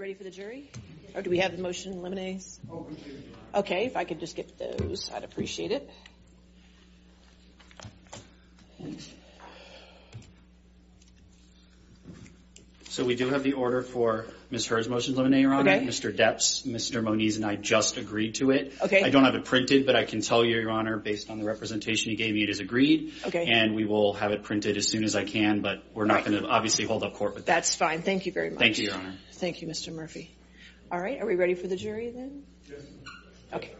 ready for the jury? Or do we have the motion in limines? Okay, if I could just get those, I'd appreciate it. So we do have the order for Ms. Heard's motion to eliminate, Your Honor. Okay. Mr. Depps, Mr. Moniz, and I just agreed to it. Okay. I don't have it printed, but I can tell you, Your Honor, based on the representation he gave me, it is agreed. Okay. And we will have it printed as soon as I can, but we're not going to obviously hold up court with that. That's fine. Thank you very much. Thank you, Your Honor. Thank you, Mr. Murphy. All right, are we ready for the jury then? Yes. Okay.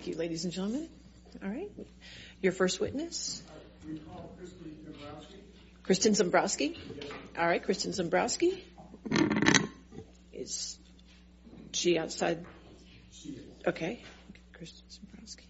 Thank you, ladies and gentlemen. All right. Your first witness? Christi Dembrowski? All right, Christi Dembrowski. Is she outside? Okay. Christi Dembrowski.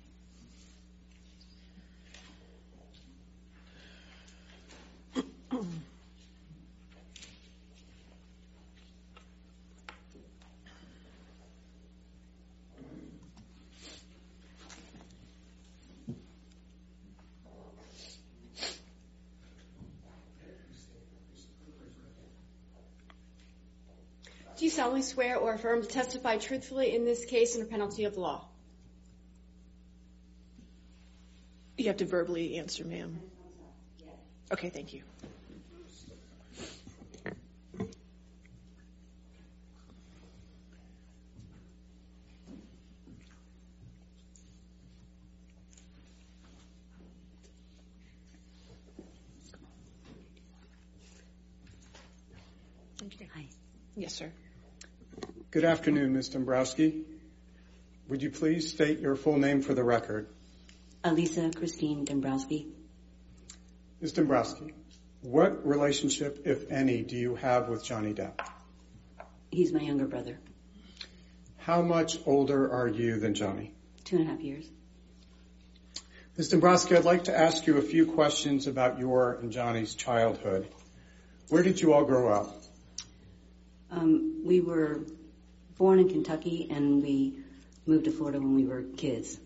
Do you solemnly swear or affirm to testify truthfully in this case under penalty of law? You have to verbally answer, ma'am. Okay, thank you. Thank you. Hi. Yes, sir. Good afternoon, Ms. Dembrowski. Would you please state your full name for the record? Alisa Christine Dembrowski. Ms. Dembrowski, what relationship, if any, do you have with Johnny Depp? He's my younger brother. How much older are you than Johnny? Two and a half years. Ms. Dembrowski, I'd like to ask you a few questions about your and Johnny's childhood. Where did you all grow up? Um, we were born in Kentucky and we moved to Florida when we were kids.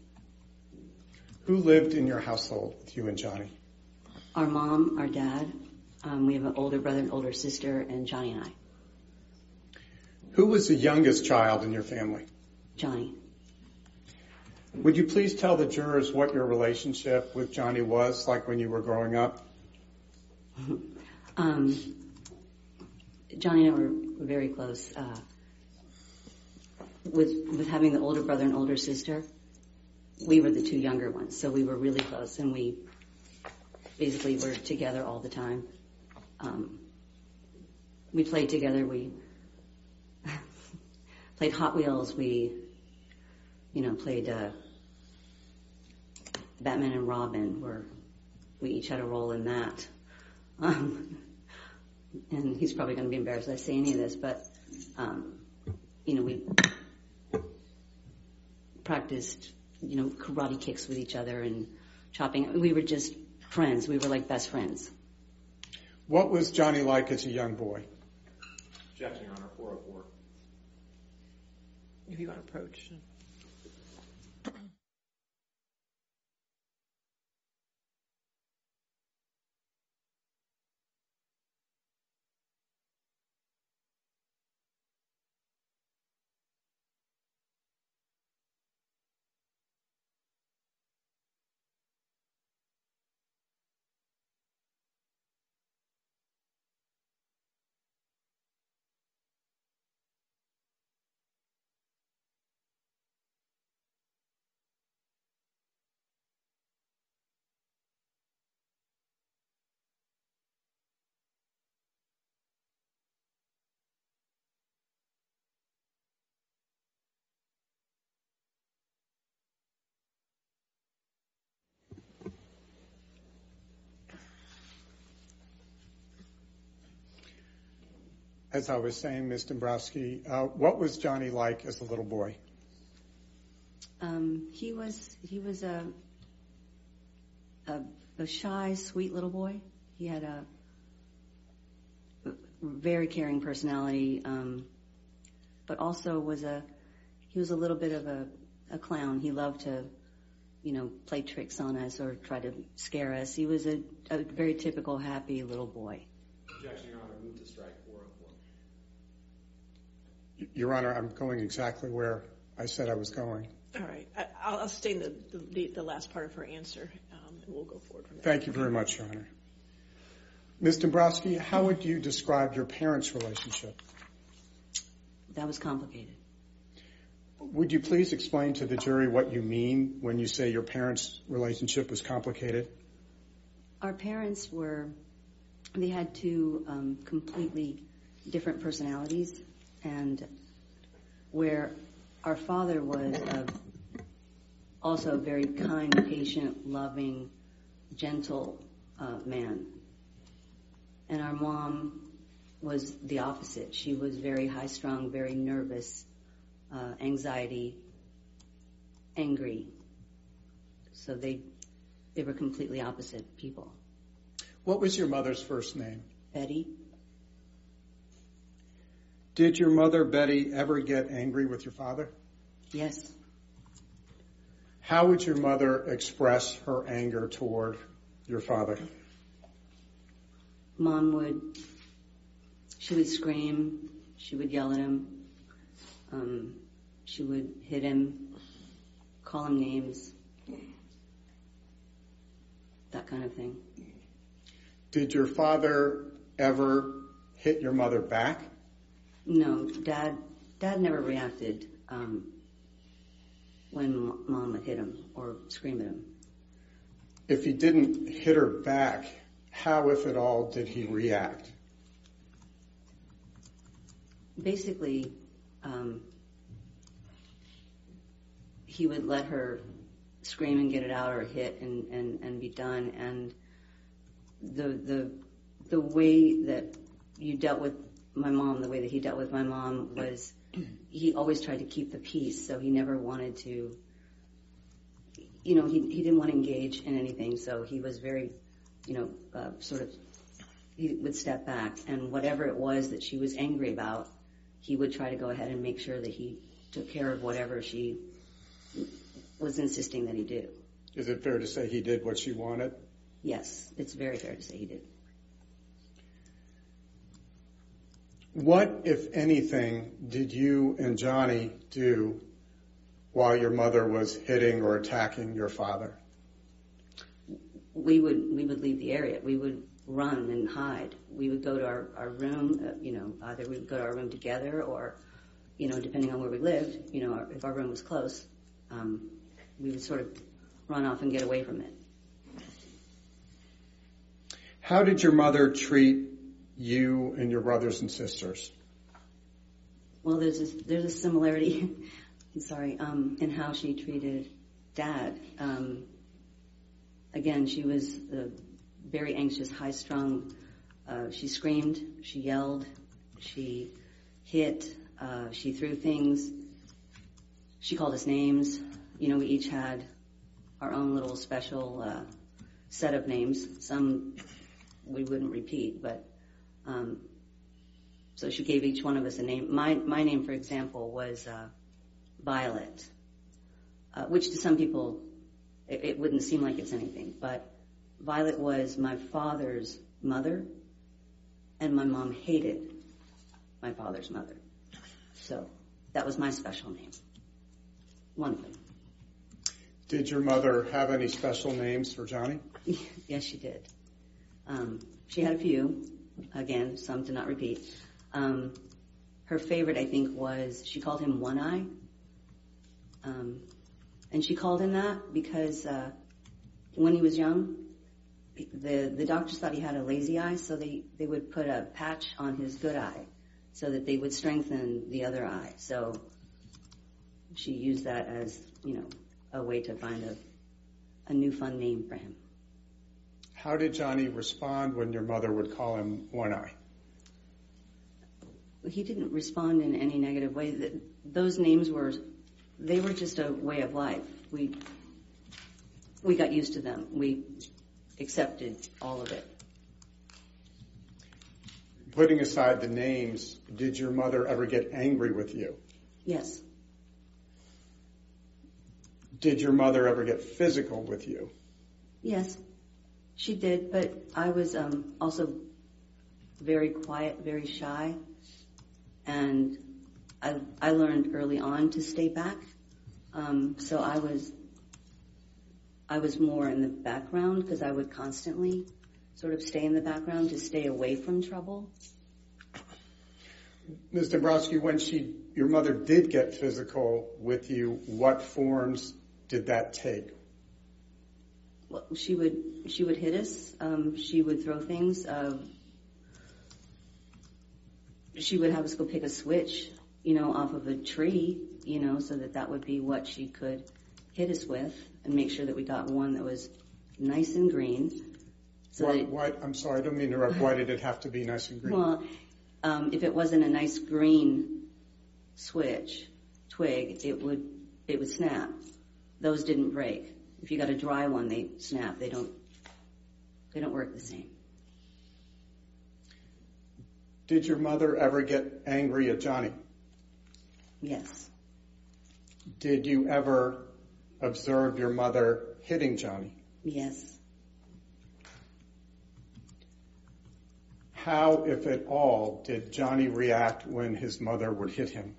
Who lived in your household with you and Johnny? Our mom, our dad, um, we have an older brother and older sister, and Johnny and I. Who was the youngest child in your family? Johnny. Would you please tell the jurors what your relationship with Johnny was like when you were growing up? Um, Johnny and I were, were very close. Uh, with with having the older brother and older sister, we were the two younger ones, so we were really close, and we basically were together all the time. Um, we played together. We played Hot Wheels. We, you know, played uh, Batman and Robin, where we each had a role in that. Um, and he's probably going to be embarrassed I say any of this, but um, you know, we practiced, you know, karate kicks with each other and chopping. We were just friends. We were like best friends. What was Johnny like as a young boy? Objection, Your Honor, 404. If you want to approach. As I was saying, Ms. Dembrowski, uh, what was Johnny like as a little boy? Um, he was he was a, a a shy, sweet little boy. He had a very caring personality, um, but also was a he was a little bit of a, a clown. He loved to, you know, play tricks on us or try to scare us. He was a, a very typical happy little boy. Objection, Your Honor. Move to strike 404. Your Honor, I'm going exactly where I said I was going. All right. I- I'll I'll stay in the- the the last part of her answer, um, and we'll go forward from there. Thank you very much, Your Honor. Ms. Dembrowski, how would you describe your parents' relationship? That was complicated. Would you please explain to the jury what you mean when you say your parents' relationship was complicated? Our parents were, they had two um, completely different personalities, and where our father was also a very kind, patient, loving, gentle uh, man, and our mom was the opposite. She was very high strung, very nervous, uh, anxiety, angry. So they they were completely opposite people. What was your mother's first name? Betty, Did your mother, Betty, ever get angry with your father? yes, How would your mother express her anger toward your father? mom would she would scream, she would yell at him, um, she would hit him, call him names, that kind of thing. Did your father ever hit your mother back? No, dad dad never reacted um, when mom would hit him or scream at him. If he didn't hit her back, how, if at all, did he react? basically, um, he would let her scream and get it out or hit and, and, and be done. And the, the, the way that you dealt with my mom, the way that he dealt with my mom was he always tried to keep the peace. So he never wanted to, you know, he, he didn't want to engage in anything. So he was very, you know, uh, sort of, he would step back and whatever it was that she was angry about, he would try to go ahead and make sure that he took care of whatever she was insisting that he do. Is it fair to say he did what she wanted? Yes, it's very fair to say he did. What, if anything, did you and Johnny do while your mother was hitting or attacking your father? We would we would leave the area. We would run and hide. We would go to our, our room. Uh, you know, either we would go to our room together, or you know, depending on where we lived. You know, if our room was close, um, we would sort of run off and get away from it. How did your mother treat you and your brothers and sisters? Well, there's a, there's a similarity. I'm sorry, um, in how she treated Dad. Um, again, she was very anxious, high-strung. Uh, she screamed, she yelled, she hit, uh, she threw things. She called us names. You know, we each had our own little special uh, set of names. Some we wouldn't repeat, but so she gave each one of us a name. My my name, for example, was uh, Violet, uh, which to some people it, it wouldn't seem like it's anything, but Violet was my father's mother, and my mom hated my father's mother, so that was my special name. One of them. Did your mother have any special names for Johnny? yes, she did. Um, she had a few. Again, some to not repeat. Um, her favorite, I think, was she called him One Eye. Um, and she called him that because uh, when he was young, the doctors thought he had a lazy eye, so they, would put a patch on his good eye so that they would strengthen the other eye. So she used that as, a way to find a new fun name for him. How did Johnny respond when your mother would call him One Eye? he didn't respond in any negative way. Those names were, they were just a way of life. We we got used to them. We accepted all of it. Putting aside the names, did your mother ever get angry with you? Yes, Did your mother ever get physical with you? yes, she did. But I was um, also very quiet, very shy, and I learned early on to stay back. Um, so I was I was more in the background because I would constantly sort of stay in the background to stay away from trouble. Ms. Dembrowski, when she, your mother did get physical with you, what forms did that take? She would she would hit us. Um, she would throw things. Uh, she would have us go pick a switch, you know, off of a tree, you know, so that that would be what she could hit us with, and make sure that we got one that was nice and green. So Why, that why, I'm sorry, I don't mean to interrupt. Why did it have to be nice and green? well, um, if it wasn't a nice green switch twig, it would it would snap. Those didn't break. If you got a dry one, they snap. They don't they don't work the same. Did your mother ever get angry at Johnny? Yes. Did you ever observe your mother hitting Johnny? Yes. How, if at all, did Johnny react when his mother would hit him?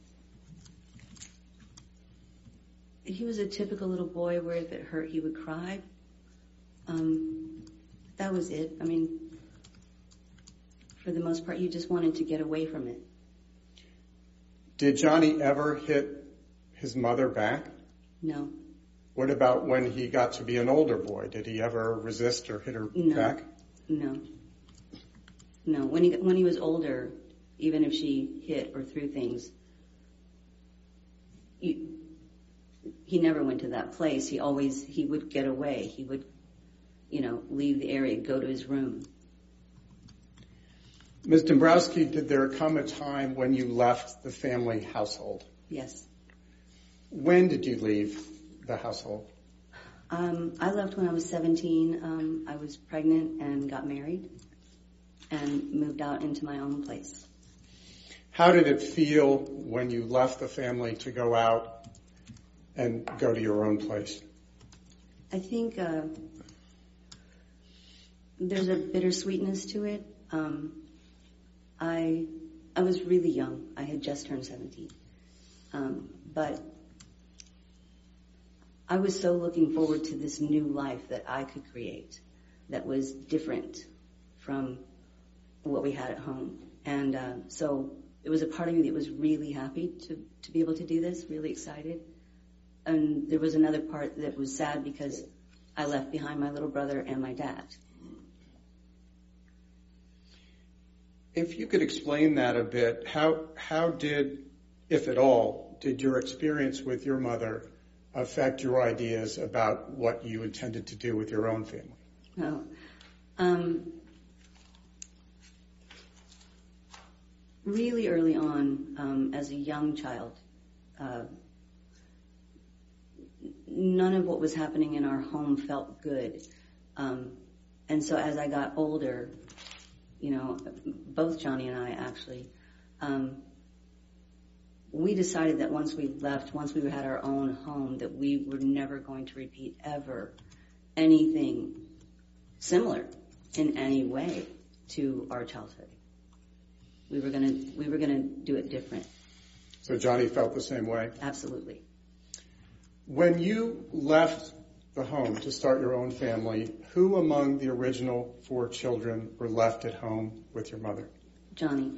He was a typical little boy where if it hurt, he would cry. Um, that was it. I mean, for the most part, you just wanted to get away from it. Did Johnny ever hit his mother back? No. What about when he got to be an older boy? Did he ever resist or hit her No. back? No. No. When he when he was older, even if she hit or threw things, you, he never went to that place. He always he would get away. He would, you know, leave the area, go to his room. Ms. Dembrowski, did there come a time when you left the family household? Yes. When did you leave the household? Um, I left when I was 17. Um, I was pregnant and got married and moved out into my own place. How did it feel when you left the family to go out and go to your own place? I think uh, there's a bittersweetness to it. Um, I was really young. I had just turned 17, um, but I was so looking forward to this new life that I could create, that was different from what we had at home, and uh, so it was a part of me that was really happy to be able to do this, really excited and there was another part that was sad because I left behind my little brother and my dad. If you could explain that a bit, how, how did, if at all, did your experience with your mother affect your ideas about what you intended to do with your own family? Well, um, really early on, um, as a young child, uh, none of what was happening in our home felt good. Um, and so as I got older, you know, both Johnny and I actually, um, we decided that once we left, once we had our own home, that we were never going to repeat ever anything similar in any way to our childhood. We were gonna, we were gonna do it different. So Johnny felt the same way. Absolutely. When you left the home to start your own family, who among the original four children were left at home with your mother? Johnny,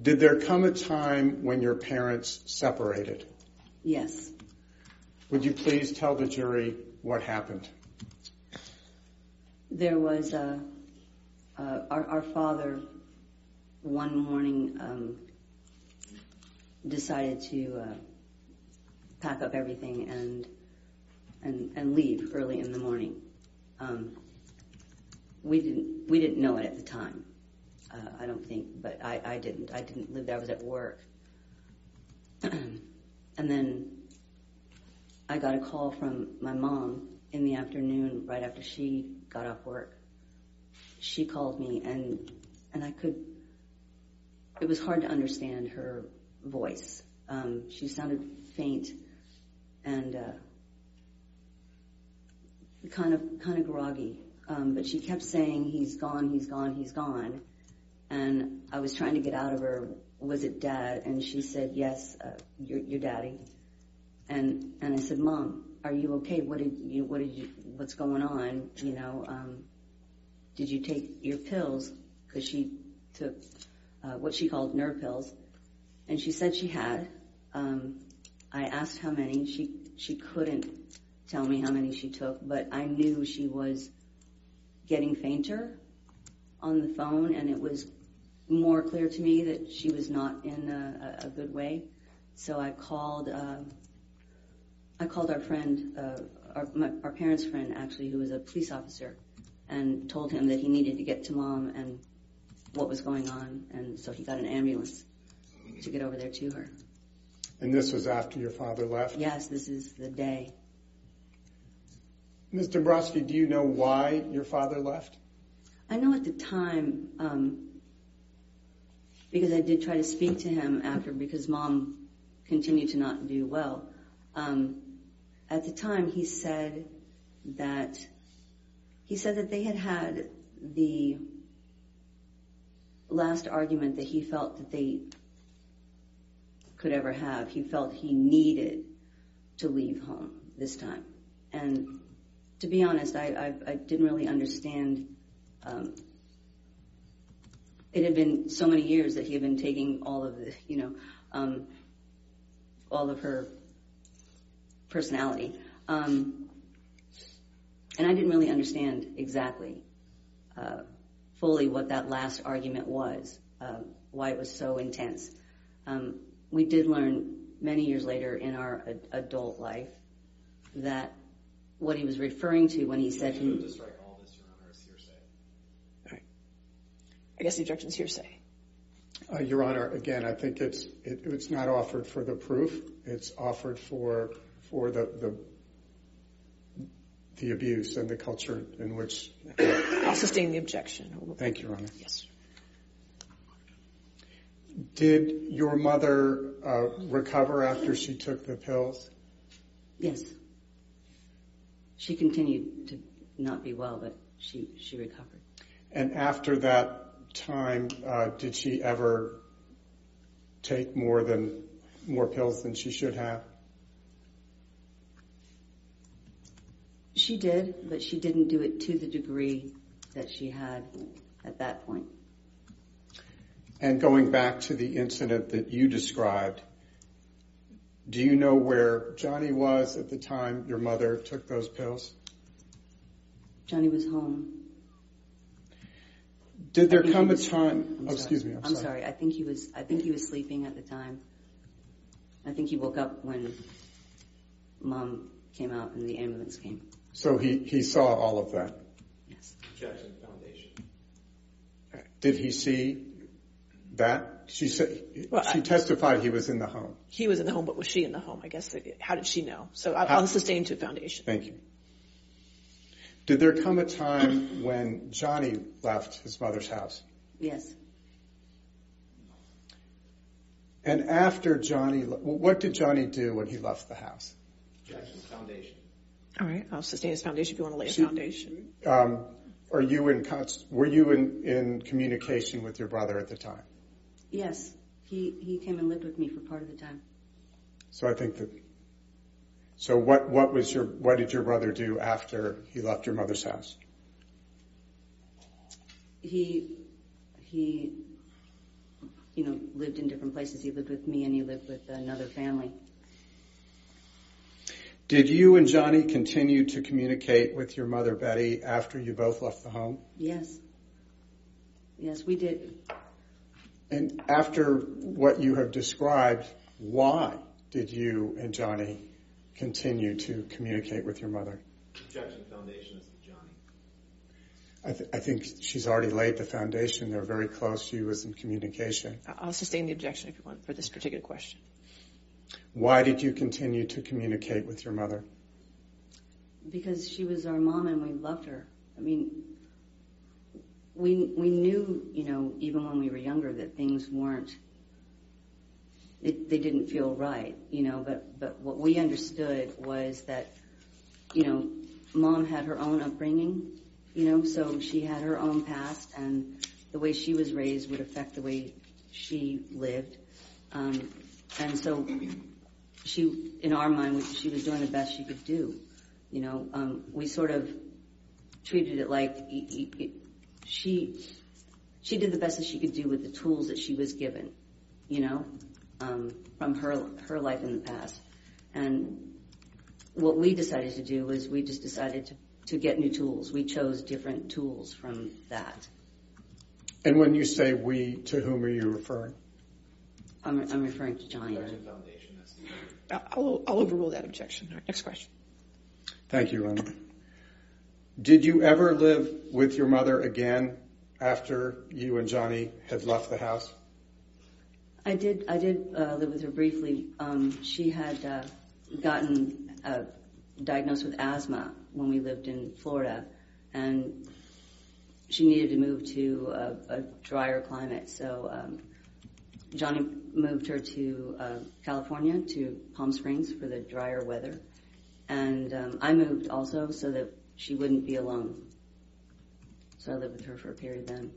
Did there come a time when your parents separated? yes. Would you please tell the jury what happened? There was a, uh, our, our father one morning um, decided to uh, pack up everything and and and leave early in the morning. Um, we didn't we didn't know it at the time, Uh, I don't think, but I, didn't. I didn't live there. I was at work. and then I got a call from my mom in the afternoon, right after she got off work. She called me, and and I could. It was hard to understand her voice. Um, she sounded faint and uh, kind of kind of groggy. Um, but she kept saying, "He's gone, he's gone, he's gone." And I was trying to get out of her, "Was it Dad?" And she said, "Yes, uh, your, daddy." And and I said, "Mom, are you okay? What did you? What did you? What's going on? You know, um, did you take your pills? Because she took uh, what she called nerve pills, and she said she had. Um, I asked how many. She she couldn't tell me how many she took, but I knew she was getting fainter on the phone, and it was more clear to me that she was not in a, good way. So I called. I called our friend, uh, our parents' friend, actually, who was a police officer, and told him that he needed to get to mom and what was going on, and so he got an ambulance to get over there to her. And this was after your father left? Yes, this is the day. Ms. Dembrowski, do you know why your father left? I know at the time, um, because I did try to speak to him after, because mom continued to not do well. Um, at the time, he said that he said that they had had the last argument that he felt that they could ever have. He felt he needed to leave home this time, and to be honest, I, didn't really understand. Um, it had been so many years that he had been taking all of the, you know, um, all of her personality. Um, and I didn't really understand exactly, uh, fully what that last argument was, uh, why it was so intense. We did learn many years later in our adult life that what he was referring to when he said I move he, to strike all this, Your Honor, as hearsay. I guess the objection is hearsay. Uh, Your Honor, again, I think it's it's not offered for the proof. It's offered for for the the, the abuse and the culture in which. I'll sustain the objection. Thank you, Your Honor. Yes. Did your mother uh, recover after she took the pills? yes. She continued to not be well, but she, she recovered. And after that time, uh, did she ever take more than more pills than she should have? She did, but she didn't do it to the degree that she had at that point. And going back to the incident that you described, do you know where Johnny was at the time your mother took those pills? Johnny was home. Did there come a time? Oh, excuse me. I'm, I'm sorry. I think he was. I think he was sleeping at the time. I think he woke up when mom came out and the ambulance came. So he, he saw all of that. Yes. Objection, foundation. Did he see that? She said she testified he was in the home. He was in the home, but was she in the home? I guess. How did she know? So I'll, How- I'll sustain to foundation. Thank you. Did there come a time when Johnny left his mother's house? Yes. And after Johnny, le- what did Johnny do when he left the house? Objection, foundation. All right. I'll sustain his foundation if you want to lay a foundation. Um, are you in were you in, in communication with your brother at the time? Yes. He he came and lived with me for part of the time. So I think that. So what what was your what did your brother do after he left your mother's house? He he you know lived in different places. He lived with me and he lived with another family. Did you and Johnny continue to communicate with your mother Betty after you both left the home? Yes. Yes, we did. And after what you have described, why did you and Johnny continue to communicate with your mother? Objection, foundation as to Johnny. I, I think she's already laid the foundation. They're very close. She was in communication. I'll sustain the objection if you want for this particular question. Why did you continue to communicate with your mother? Because she was our mom and we loved her. I mean, we we knew, you know, even when we were younger, that things weren't. They didn't feel right, you know. But what we understood was that, you know, mom had her own upbringing, you know, so she had her own past, and the way she was raised would affect the way she lived, um, and so she, in our mind, she was doing the best she could do. You know, um, we sort of treated it like she she did the best that she could do with the tools that she was given. You know, um, from her her life in the past, and what we decided to do was we just decided to to get new tools. We chose different tools from that. And when you say we, to whom are you referring? I'm, I'm referring to Johnny. Objection Foundation, that's the I'll, I'll overrule that objection. Next question. Thank you, Rona. Did you ever live with your mother again after you and Johnny had left the house? I did. I did uh, live with her briefly. Um, she had uh, gotten uh, diagnosed with asthma when we lived in Florida, and she needed to move to a, a drier climate. So um, Johnny moved her to uh, California, to Palm Springs for the drier weather, and um, I moved also so that she wouldn't be alone. So I lived with her for a period then.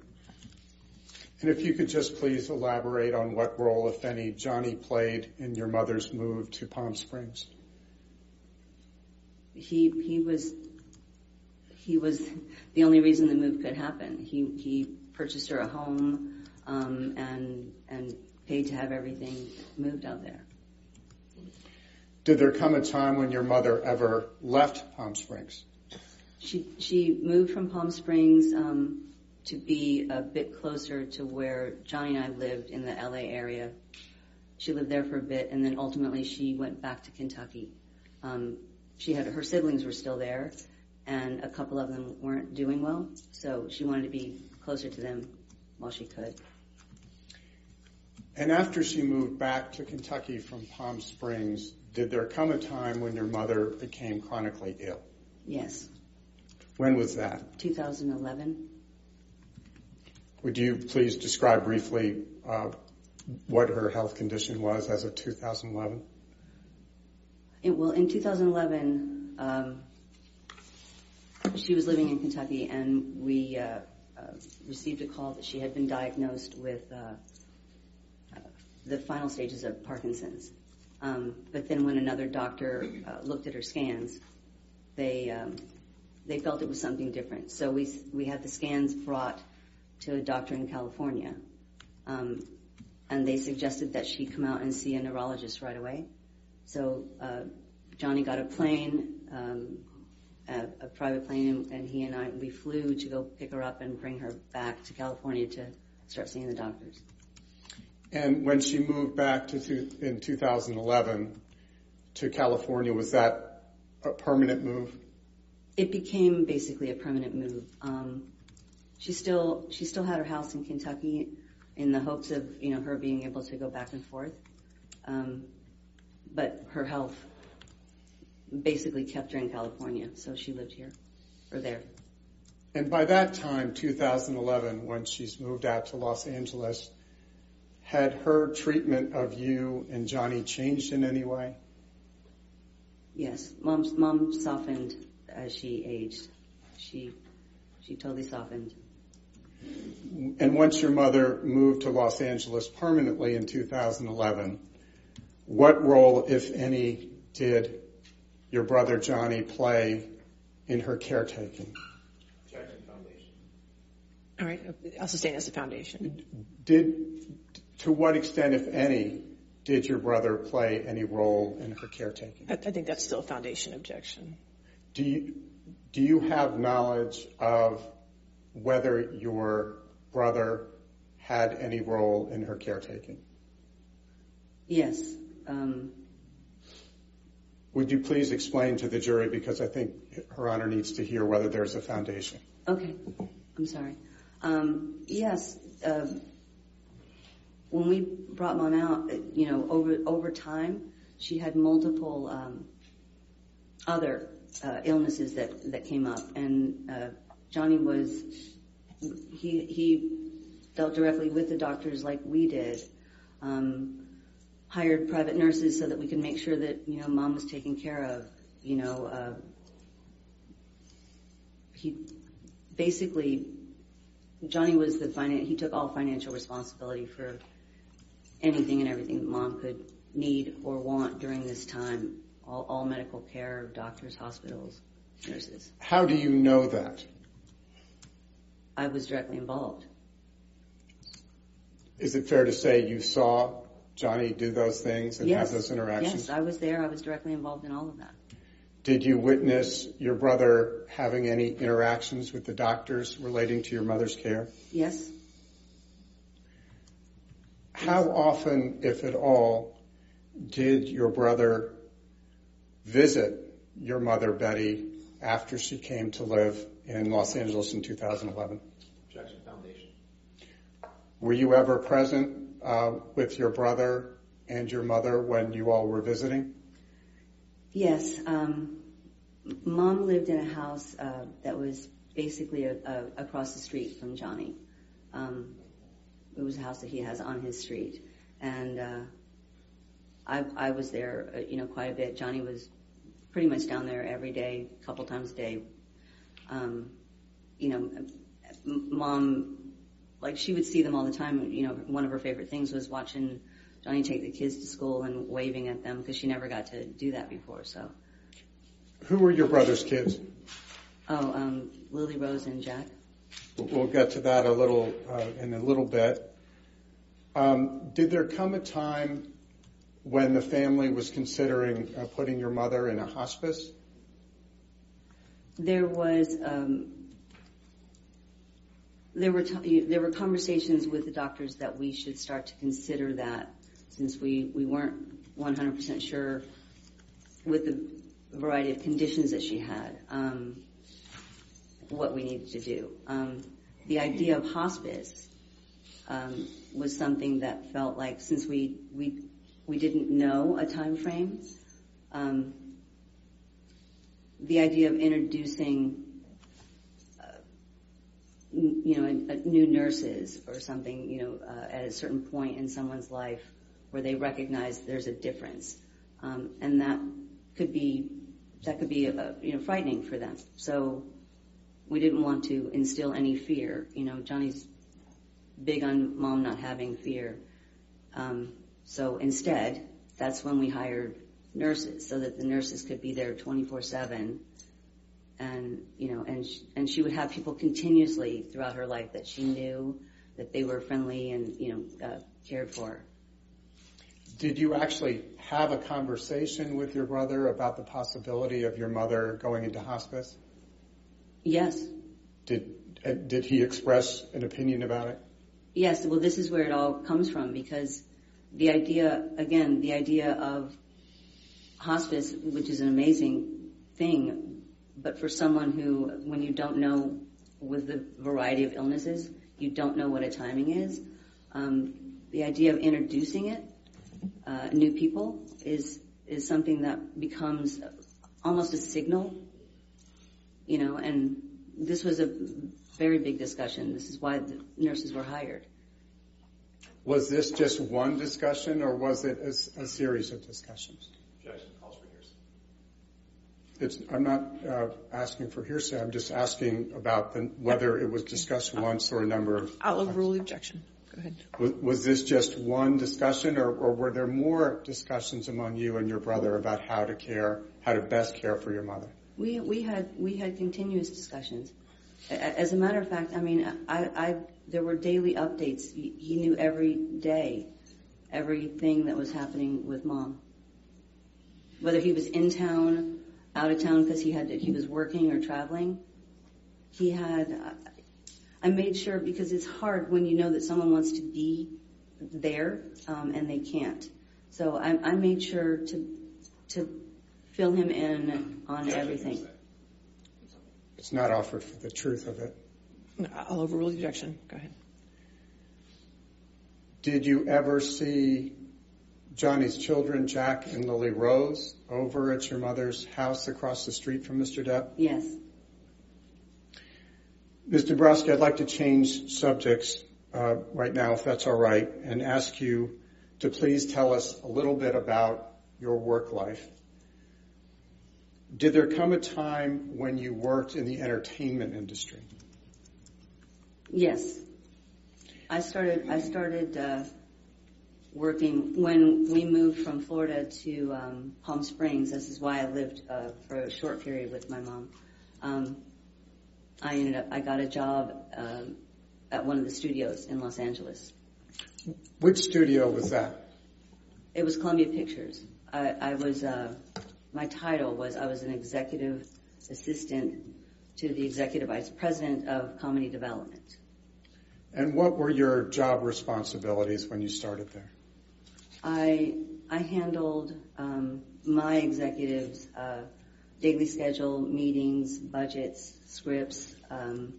And if you could just please elaborate on what role, if any, Johnny played in your mother's move to Palm Springs. he he was he was the only reason the move could happen. He he purchased her a home um, and and paid to have everything moved out there. Did there come a time when your mother ever left Palm Springs? She she moved from Palm Springs um, to be a bit closer to where Johnny and I lived in the LA area. She lived there for a bit, and then ultimately she went back to Kentucky. Um, she had her siblings were still there, and a couple of them weren't doing well, so she wanted to be closer to them while she could. And after she moved back to Kentucky from Palm Springs, did there come a time when your mother became chronically ill? Yes, When was that? 2011. Would you please describe briefly uh, what her health condition was as of 2011? Well, in 2011, um, she was living in Kentucky, and we uh, uh, received a call that she had been diagnosed with the final stages of Parkinson's. Um, but then, when another doctor looked at her scans, they um, they felt it was something different. So we had the scans brought to a doctor in California, um, and they suggested that she come out and see a neurologist right away. So uh, Johnny got a plane, um, a, private plane, and, he and I we flew to go pick her up and bring her back to California to start seeing the doctors. And when she moved back to in 2011 to California, was that a permanent move? It became basically a permanent move. Um, she still she still had her house in Kentucky in the hopes of you know her being able to go back and forth, um, but her health basically kept her in California, so she lived here or there. And by that time, 2011, when she's moved out to Los Angeles, had her treatment of you and Johnny changed in any way? Yes, mom softened as she aged. She she totally softened. And once your mother moved to Los Angeles permanently in 2011, what role, if any, did your brother Johnny play in her caretaking? Objection Foundation. All right, I'll sustain as a foundation. Did, to what extent, if any, did your brother play any role in her caretaking? I, I think that's still a foundation objection. Do you, do you have knowledge of whether your brother had any role in her caretaking? Yes, um, Would you please explain to the jury, because I think Her Honor needs to hear whether there's a foundation. okay. I'm sorry. Um, yes, uh, when we brought mom out, you know, over over time, she had multiple um, other illnesses that that came up, and uh, Johnny was he he dealt directly with the doctors like we did. Um, hired private nurses so that we could make sure that you know mom was taken care of. You know, uh, he basically Johnny was the he took all financial responsibility for anything and everything that mom could need or want during this time. All, medical care, doctors, hospitals, nurses. How do you know that? I was directly involved. Is it fair to say you saw Johnny do those things and have those interactions? yes, I was there. I was directly involved in all of that. Did you witness your brother having any interactions with the doctors relating to your mother's care? Yes, How often, if at all, did your brother visit your mother, Betty, after she came to live in Los Angeles in 2011? Objection Foundation. Were you ever present uh, with your brother and your mother when you all were visiting? Yes, um, mom lived in a house uh, that was basically a, a, across the street from Johnny. Um, it was a house that he has on his street, and uh, I, I was there, uh, you know, quite a bit. Johnny was pretty much down there every day, a couple times a day. Um, you know, mom, like she would see them all the time. You know, one of her favorite things was watching Johnny take the kids to school and waving at them because she never got to do that before. So, Who were your brother's kids? oh, um, Lily Rose and Jack. We'll get to that a little uh, in a little bit. Um, did there come a time when the family was considering uh, putting your mother in a hospice? There was um, there were there were conversations with the doctors that we should start to consider that since we we weren't 100% sure with the variety of conditions that she had um, what we needed to do. Um, the idea of hospice was something that felt like since we we we didn't know a time frame. Um, the idea of introducing, uh, you know, new nurses or something, you know, uh, at a certain point in someone's life where they recognize there's a difference, um, and that could be that could be uh, you know frightening for them. So we didn't want to instill any fear. You know, Johnny's big on mom not having fear. So instead, that's when we hired nurses so that the nurses could be there 24/7 and you know and and she would have people continuously throughout her life that she knew that they were friendly and you know uh, cared for. Did you actually have a conversation with your brother about the possibility of your mother going into hospice? Yes. Did uh, did he express an opinion about it? Yes, well this is where it all comes from because the idea again, the idea of hospice which is an amazing thing, but for someone who when you don't know with the variety of illnesses, you don't know what a timing is. Um, the idea of introducing it, uh, new people, is is something that becomes almost a signal, you know. And this was a very big discussion. This is why the nurses were hired. Was this just one discussion, or was it a series of discussions? Objection calls for hearsay. I'm not uh, asking for hearsay. I'm just asking about whether it was discussed once or a number of. I'll overrule the objection. Go ahead. Was, was this just one discussion, or, or were there more discussions among you and your brother about how to care, how to best care for your mother? We we had we had continuous discussions. A- a- As a matter of fact, I mean, I, I there were daily updates. He, knew every day everything that was happening with mom. Whether he was in town, out of town because he had to, he was working or traveling, he had. I made sure because it's hard when you know that someone wants to be there um, and they can't. So I, I made sure to to fill him in on everything. It's not offered for the truth of it. I'll overrule the objection. Go ahead. Did you ever see Johnny's children, Jack and Lily Rose, over at your mother's house across the street from Mr. Depp? Yes. Ms. Dembrowski, I'd like to change subjects uh, right now, if that's all right, and ask you to please tell us a little bit about your work life. Did there come a time when you worked in the entertainment industry? Yes. I started. I started uh, working when we moved from Florida to um, Palm Springs. This is why I lived uh, for a short period with my mom. Um, I ended up. I got a job um, at one of the studios in Los Angeles. Which studio was that? It was Columbia Pictures. I, I was. Uh, my title was I was an executive assistant to the executive vice president of comedy development. And what were your job responsibilities when you started there? I I handled um, my executives' uh, daily schedule, meetings, budgets, scripts, um,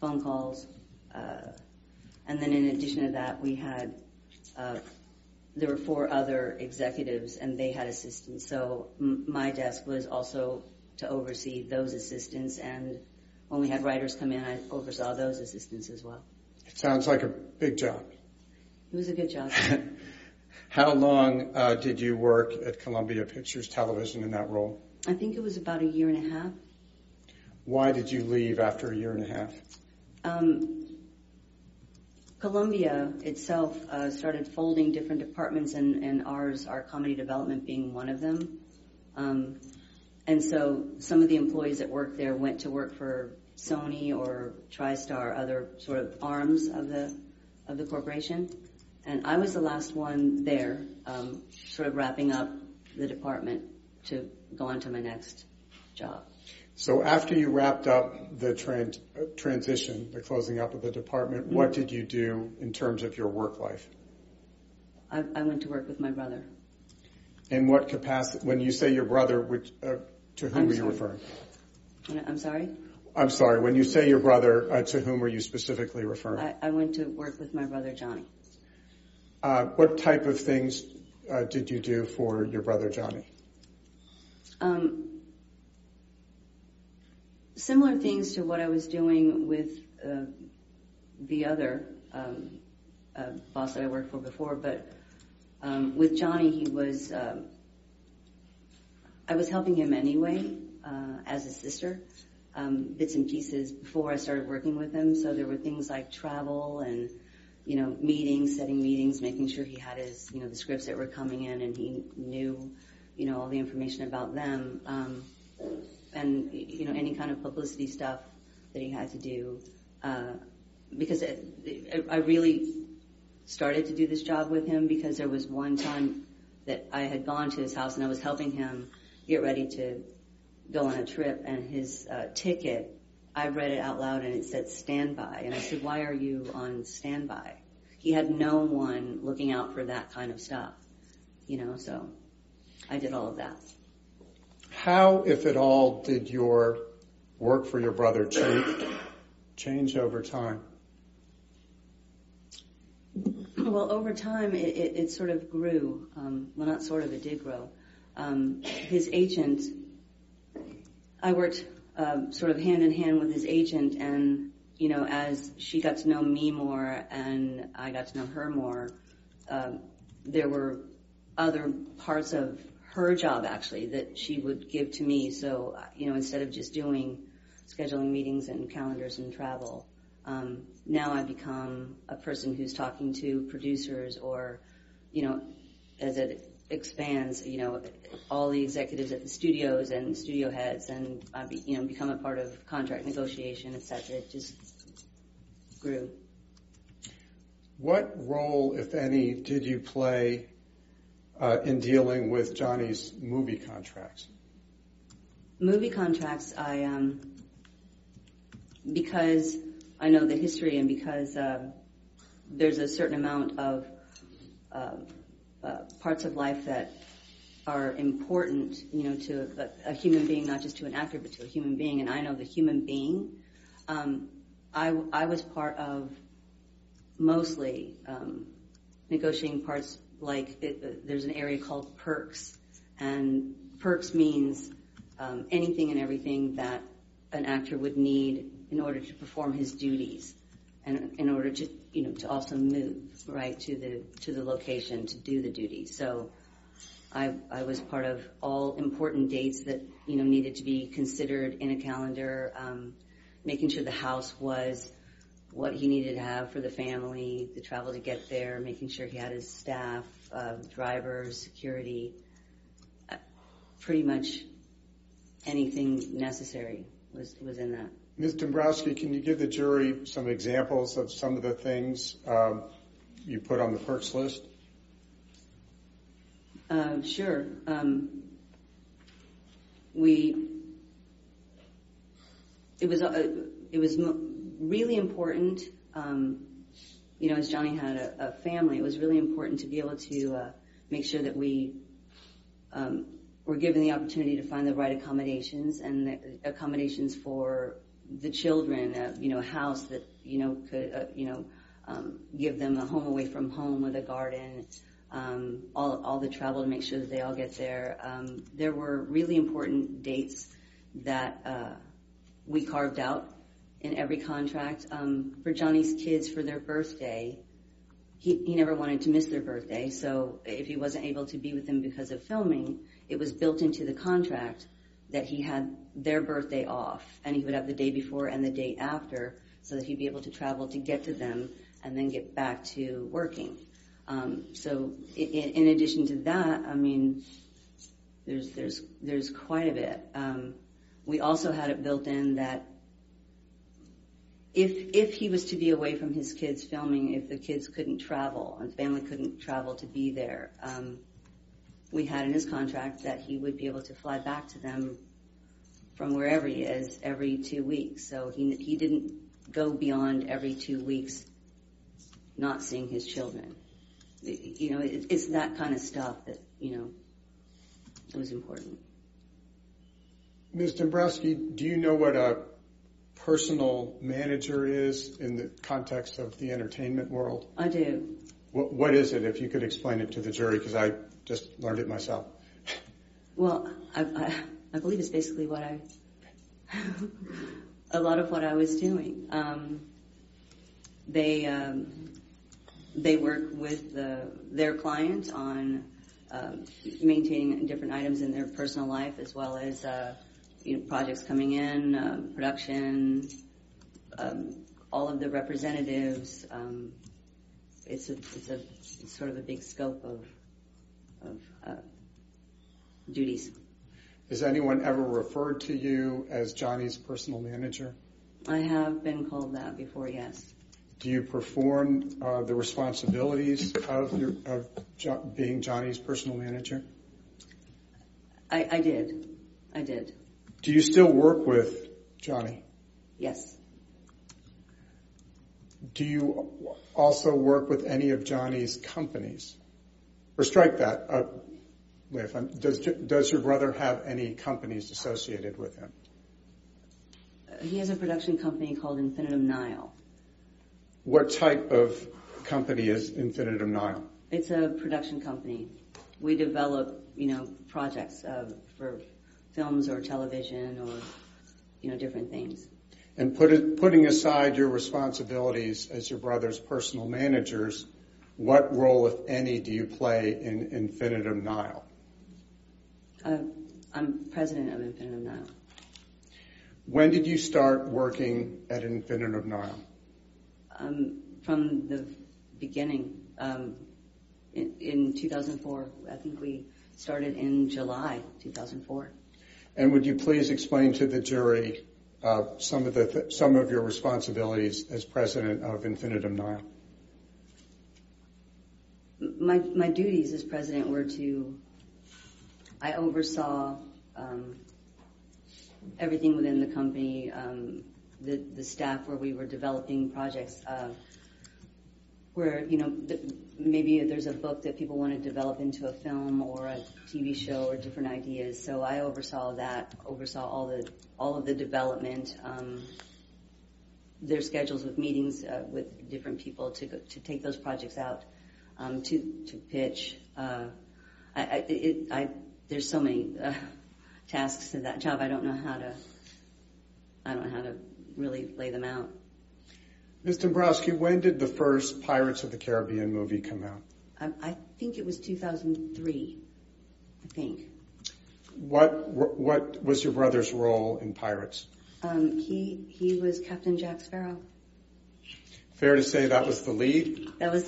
phone calls, uh, and then in addition to that, we had uh, there were four other executives, and they had assistants. So m- my desk was also to oversee those assistants, and when we had writers come in, I oversaw those assistants as well. It sounds like a big job. It was a good job. How long uh, did you work at Columbia Pictures Television in that role? I think it was about a year and a half. Why did you leave after a year and a half? Um, Columbia itself uh, started folding different departments, and, and ours, our comedy development being one of them. Um, and so some of the employees that worked there went to work for Sony or TriStar, other sort of arms of the of the corporation. And I was the last one there, um, sort of wrapping up the department to go on to my next job. So after you wrapped up the tran- transition, the closing up of the department, mm-hmm. what did you do in terms of your work life? I, I went to work with my brother. In what capacity? When you say your brother, which, uh, to whom are you referring? I'm sorry? I'm sorry. When you say your brother, uh, to whom are you specifically referring? I, went to work with my brother Johnny. Uh, what type of things uh, did you do for your brother Johnny? Um, similar things to what I was doing with the other um, boss that I worked for before, but um, with Johnny, he was. Um, I was helping him anyway as a sister, bits and pieces before I started working with him. So there were things like travel and you know meetings, setting meetings, making sure he had his you know the scripts that were coming in and he knew you know all the information about them. Um, and you know any kind of publicity stuff that he had to do uh, because it, it, I really started to do this job with him because there was one time that I had gone to his house and I was helping him get ready to go on a trip and his uh, ticket I read it out loud and it said standby and I said why are you on standby he had no one looking out for that kind of stuff you know so I did all of that how, if at all, did your work for your brother change, change over time? Well, over time, it sort of grew. Um, well, not sort of, it did grow. Um, his agent, I worked um, sort of hand in hand with his agent, and you know, as she got to know me more and I got to know her more, um, there were other parts of her job actually that she would give to me. So, you know, instead of just doing scheduling meetings and calendars and travel, um, now I become a person who's talking to producers or, you know, as it expands, you know, all the executives at the studios and studio heads and, be, you know, become a part of contract negotiation, et cetera. It just grew. What role, if any, did you play uh, in dealing with Johnny's movie contracts? Movie contracts, I um, because I know the history and because uh, there's a certain amount of uh, uh, parts of life that are important, you know, to a, human being, not just to an actor, but to a human being. And I know the human being. Um, I, I was part of mostly um, negotiating parts like it, there's an area called perks, and perks means um, anything and everything that an actor would need in order to perform his duties, in order to you know to also move right to the location to do the duty. So. I, was part of all important dates that you know needed to be considered in a calendar, um, making sure the house was what he needed to have for the family, the travel to get there, making sure he had his staff, uh, drivers, security, uh, pretty much anything necessary was in that. Ms. Dembrowski, can you give the jury some examples of some of the things um, you put on the perks list? Uh, sure. Um, it was uh, really important. Um, you know, as Johnny had a, family, it was really important to be able to uh, make sure that we were given the opportunity to find the right accommodations and accommodations for the children. Uh, you know, a house that you know could uh, you know um, give them a home away from home with a garden. Um, all, the travel to make sure that they all get there. Um, there were really important dates that uh, we carved out in every contract. For Johnny's kids, for their birthday, he, he never wanted to miss their birthday. So if he wasn't able to be with them because of filming, it was built into the contract that he had their birthday off, and he would have the day before and the day after, so that he'd be able to travel to get to them and then get back to working. Um, so in, addition to that, I mean, there's quite a bit. Um, we also had it built in that if he was to be away from his kids filming, if the kids couldn't travel and family couldn't travel to be there, um, we had in his contract that he would be able to fly back to them from wherever he is every two weeks. So he he didn't go beyond every two weeks not seeing his children you know, it, it's that kind of stuff that, you know, was important. Ms. Dembrowski, do you know what a personal manager is in the context of the entertainment world? I do. What, what is it, if you could explain it to the jury, because I just learned it myself. Well, I, believe it's basically what I, a lot of what I was doing. Um, they, um, they work with the, their clients on um, maintaining different items in their personal life as well as uh, projects coming in, uh, production, all of the representatives. It's a it's a it's sort of a big scope of duties. Has anyone ever referred to you as Johnny's personal manager? I have been called that before, yes. Do you perform uh, the responsibilities of, of being Johnny's personal manager? I, I did. I did. Do you still work with Johnny? Yes. Do you also work with any of Johnny's companies? Or strike that. Uh, does, does your brother have any companies associated with him? He has a production company called Infinitum Nihil. What type of company is Infinitum Nihil? It's a production company. We develop, you know, projects uh, for films or television or, you know, different things. And putting aside your responsibilities as your brother's personal managers, what role, if any, do you play in Infinitum Nihil? Uh, I'm president of Infinitum Nihil. When did you start working at Infinitum Nihil? Um, from the beginning. Um, in, in 2004, I think we started in July 2004. And would you please explain to the jury uh, some of the some of your responsibilities as president of Infinitum Nihil? My my duties as president were to I oversaw um, everything within the company, um, the, the staff where we were developing projects uh, where, you know, maybe there's a book that people want to develop into a film or a TV show or different ideas. So I oversaw that, oversaw all the all of the development. Um, their schedules with meetings uh, with different people to take those projects out to to pitch. Uh, I, I, it, I there's so many uh, tasks to that job. I don't know how to I don't know how to really lay them out. Ms. Dembrowski, when did the first Pirates of the Caribbean movie come out? I, I think it was 2003. I think. What what was your brother's role in Pirates? Um, he he was Captain Jack Sparrow. Fair to say that was the lead. That was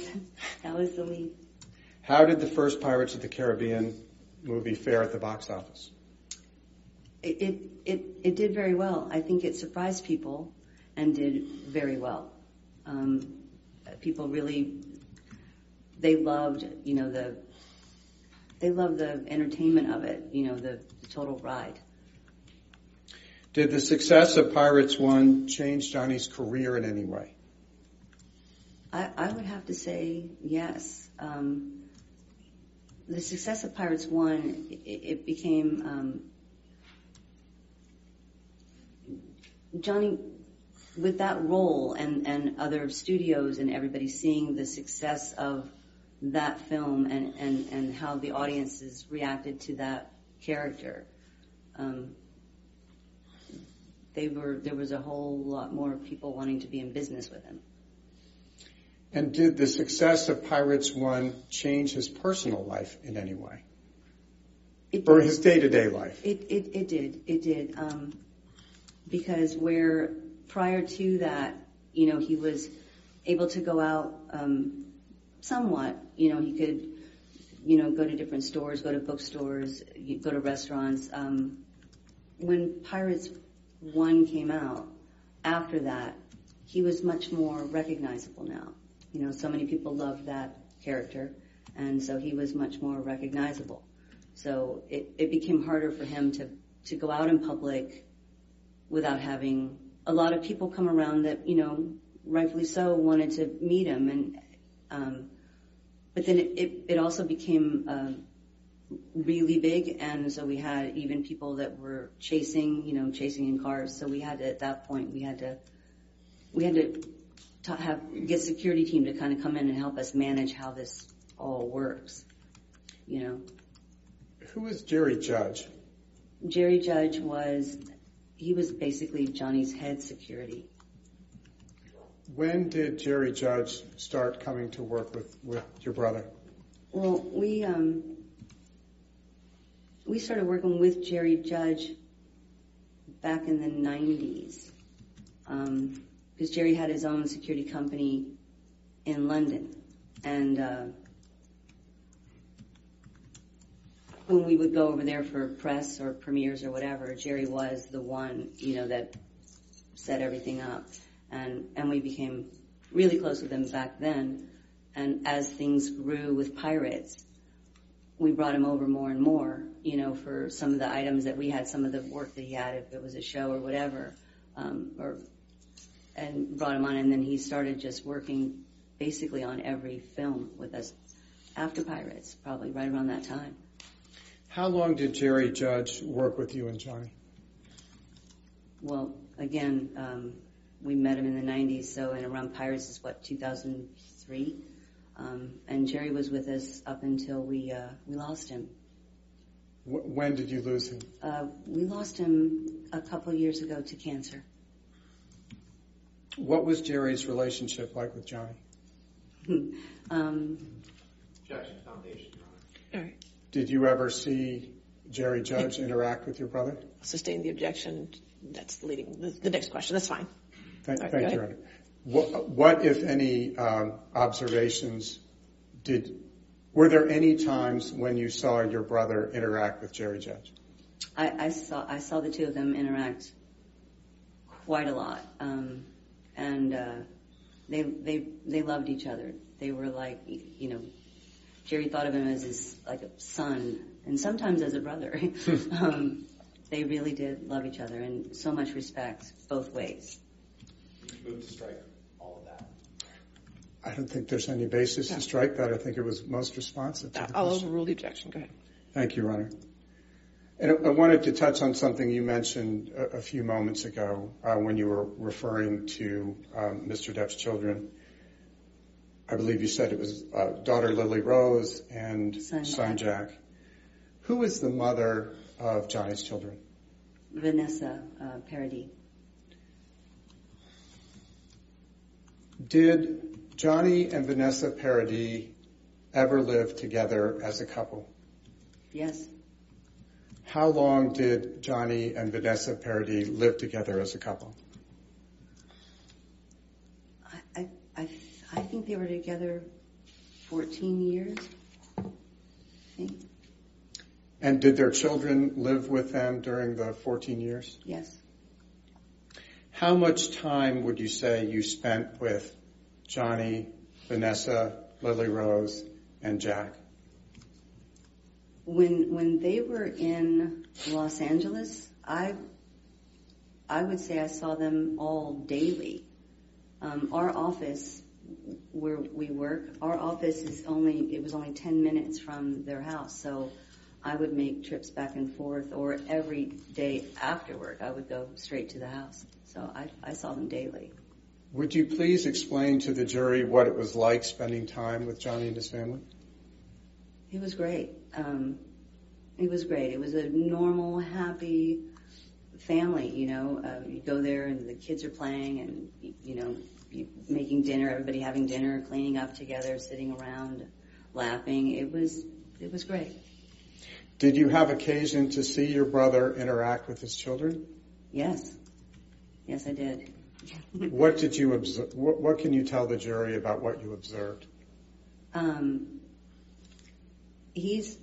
that was the lead. How did the first Pirates of the Caribbean movie fare at the box office? It it it, it did very well. I think it surprised people and did very well. Um, people really they loved you know the they loved the entertainment of it. You know the, the total ride. Did the success of Pirates 1 change Johnny's career in any way? I, would have to say yes. Um, the success of Pirates 1, it, became. Um, Johnny, with that role and, other studios and everybody seeing the success of that film and, how the audiences reacted to that character, um, they were there was a whole lot more people wanting to be in business with him. And did the success of Pirates 1 change his personal life in any way? It Or did. his day to day life? It, it, it did. It did. Um, because where prior to that, you know, he was able to go out um, somewhat. You know, he could, you know, go to different stores, go to bookstores, go to restaurants. Um, when Pirates 1 came out, after that, he was much more recognizable now. You know, so many people loved that character, and so he was much more recognizable. So it, it became harder for him to, to go out in public without having a lot of people come around that, you know, rightfully so wanted to meet him. And, um, but then it, it, it also became, uh, really big. And so we had even people that were chasing, you know, chasing in cars. So we had to, at that point, we had to, we had to to have, get security team to kind of come in and help us manage how this all works. You know, Who is Jerry Judge? Jerry Judge was, he was basically Johnny's head security. When did Jerry Judge start coming to work with, with your brother? Well, we, um, we started working with Jerry Judge back in the 90s. Because Jerry had his own security company in London. And uh, when we would go over there for press or premieres or whatever, Jerry was the one, you know, that set everything up. And, and we became really close with him back then. And as things grew with Pirates, we brought him over more and more, you know, for some of the items that we had, some of the work that he had, if it was a show or whatever, um, or and brought him on, and then he started just working basically on every film with us after Pirates, probably right around that time. How long did Jerry Judge work with you and Johnny? Well, again, um, we met him in the 90s, so and around Pirates is what 2003, um, and Jerry was with us up until we uh, we lost him. Wh- When did you lose him? Uh, we lost him a couple years ago to cancer. What was Jerry's relationship like with Johnny? um, Objection, foundation, Your Honor. All right. Did you ever see Jerry Judge interact with your brother? Sustain the objection. That's leading the, the next question. That's fine. Thank, All right, thank go you. Your Honor. What, what, if any, um, observations did? Were there any times when you saw your brother interact with Jerry Judge? I, I saw I saw the two of them interact quite a lot, um, and uh, they they they loved each other. They were like you know, Jerry thought of him as his like a son, and sometimes as a brother. um, they really did love each other, and so much respect both ways. Move to strike all of that. I don't think there's any basis to strike that. I think it was most responsive to the I'll question. overrule the objection. Go ahead. Thank you, Your Honor. And I wanted to touch on something you mentioned a, few moments ago uh, when you were referring to um, Mr. Depp's children. I believe you said it was uh, daughter Lily Rose and Son. Jack. Who is the mother of Johnny's children? Vanessa uh, Paradis. Did Johnny and Vanessa Paradis ever live together as a couple? Yes. How long did Johnny and Vanessa Paradis live together as a couple? I, I, I, I think they were together 14 years. I think. And did their children live with them during the 14 years? Yes. How much time would you say you spent with Johnny, Vanessa, Lily Rose, and Jack? When when they were in Los Angeles, I I would say I saw them all daily. Um, our office where we work, our office is only it was only 10 minutes from their house, so I would make trips back and forth, or every day after work, I would go straight to the house. So I, I saw them daily. Would you please explain to the jury what it was like spending time with Johnny and his family? It was great. Um, it was great. It was a normal, happy family. You know, uh, you go there and the kids are playing, and you know, you, making dinner. Everybody having dinner, cleaning up together, sitting around, laughing. It was it was great. Did you have occasion to see your brother interact with his children? Yes, yes, I did. What did you observe? What, what can you tell the jury about what you observed? Um, he's,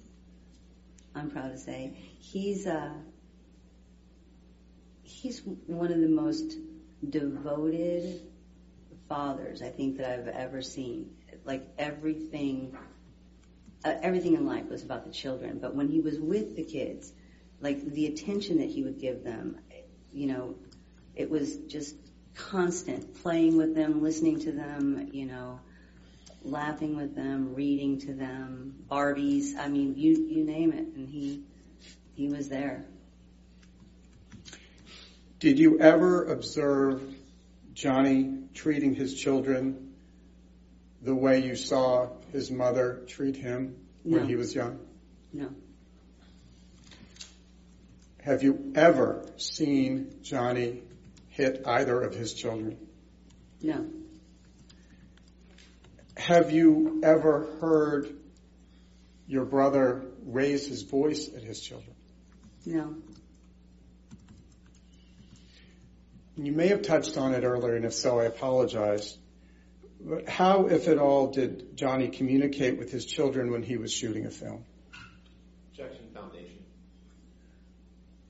I'm proud to say, he's uh, he's one of the most devoted fathers I think that I've ever seen. Like everything, uh, everything in life was about the children. But when he was with the kids, like the attention that he would give them, you know, it was just constant playing with them, listening to them, you know, laughing with them, reading to them, Barbies. I mean, you you name it, and he he was there. Did you ever observe Johnny treating his children the way you saw his mother treat him when No. he was young? No, Have you ever seen Johnny hit either of his children? no, Have you ever heard your brother raise his voice at his children? no. You may have touched on it earlier, and if so, I apologize. But how, if at all, did Johnny communicate with his children when he was shooting a film? Objection, foundation.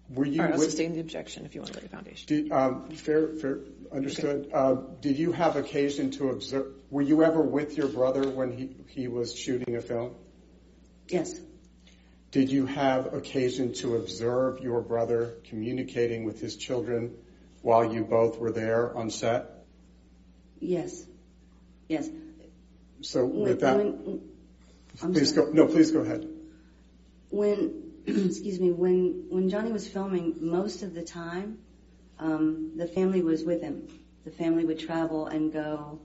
Were you All right, I'll with- sustain the objection if you want to lay the foundation. Did, um, fair, fair, understood. Uh, did you have occasion to observe? Were you ever with your brother when he, he was shooting a film? Yes, Did you have occasion to observe your brother communicating with his children while you both were there on set? yes, yes. So with that, please go. No, please go ahead. when excuse me when when Johnny was filming most of the time um, the family was with him the family would travel and go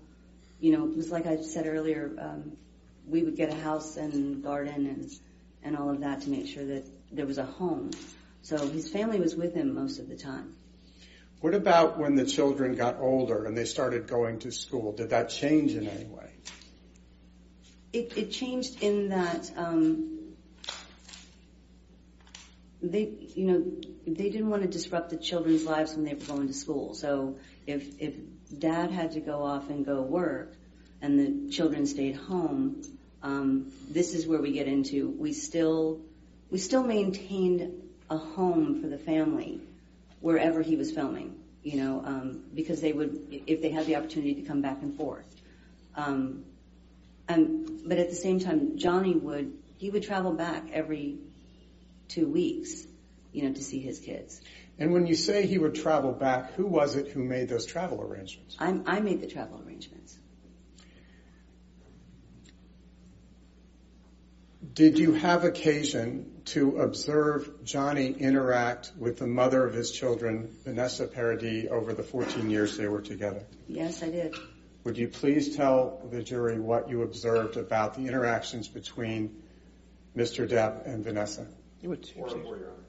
you know it was like I said earlier um, we would get a house and garden and and all of that to make sure that there was a home so his family was with him most of the time What about when the children got older and they started going to school? Did that change in any way? it, it changed in that um, they, you know, they didn't want to disrupt the children's lives when they were going to school. So if if dad had to go off and go work, and the children stayed home, um, this is where we get into we still we still maintained a home for the family wherever he was filming. You know, um, because they would if they had the opportunity to come back and forth. Um, um, but at the same time, Johnny would he would travel back every two weeks, you know, to see his kids. And when you say he would travel back, who was it who made those travel arrangements? I, I made the travel arrangements. Did you have occasion to observe Johnny interact with the mother of his children, Vanessa Paradis, over the 14 years they were together? Yes, I did. Would you please tell the jury what you observed about the interactions between Mr. Depp and Vanessa? What's your Four, objection? four, Your Honor.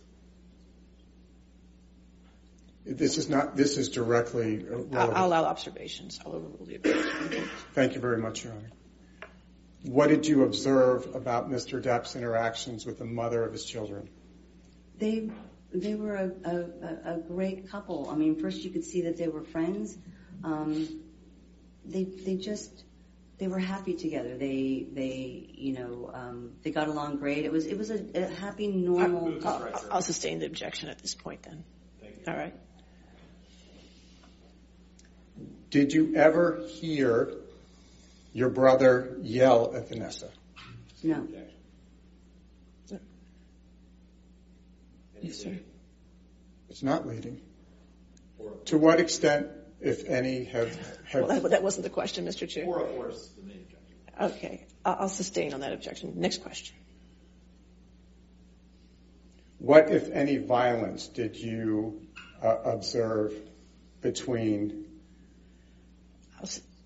This is not, this is directly I'll relevant. I'll allow observations. I'll overrule the objection. Thank you very much, Your Honor. What did you observe about Mr. Depp's interactions with the mother of his children? They they were a, a, a- a great couple. I mean, first you could see that they were friends. Um, they they just they were happy together. They they you know um, they got along great. It was it was a, a happy normal. Move to I'll strike, sir. I'll sustain the objection at this point then. Thank you. All right. Did you ever hear your brother yell at Vanessa? no, Yes, sir. It's not leading. To what extent, if any, have, that, that wasn't the question, Mr. Chew. four, four is the main objection. Okay. I'll I'll sustain on that objection. Next question. what, if any, violence did you uh, observe between, I'll, s- I'll,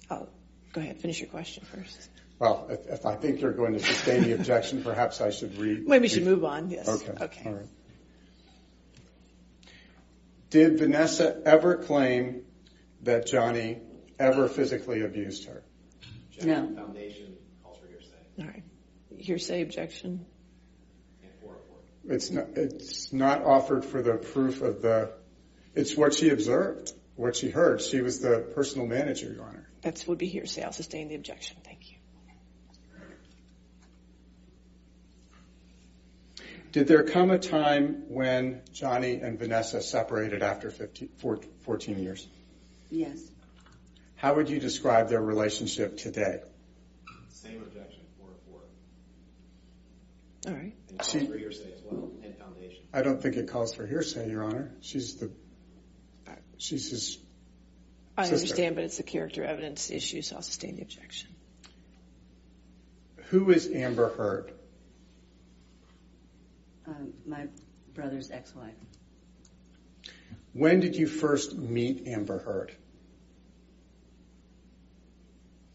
Oh, go ahead, finish your question first. well, if, if I think you're going to sustain the objection, perhaps I should read. Maybe we should move on, yes. Okay. Okay. All right. Did Vanessa ever claim that Johnny ever physically abused her? No. Foundation calls for hearsay. All right. Hearsay objection. And four, four. It's not, it's not offered for the proof of the, it's what she observed, what she heard. She was the personal manager, Your Honor. That would be hearsay. I'll sustain the objection. Thank you. Did there come a time when Johnny and Vanessa separated after 14 years? yes, How would you describe their relationship today? Same objection, four, four. All right. And calls for hearsay as well, and foundation. I don't think it calls for hearsay, Your Honor. She's the, she's his, I understand, but it's a character evidence issue, so I'll sustain the objection. who is Amber Heard? um, my brother's ex-wife. When did you first meet Amber Heard?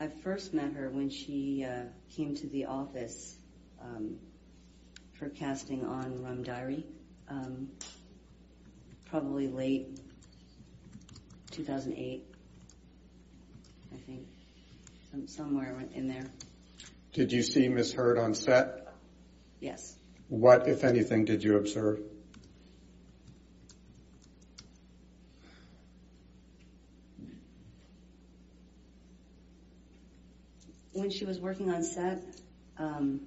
I first met her when she uh, came to the office um, for casting on Rum Diary, um, probably late 2008, I think, somewhere in there. Did you see Miss Heard on set? Yes, What, if anything, did you observe? when she was working on set, um,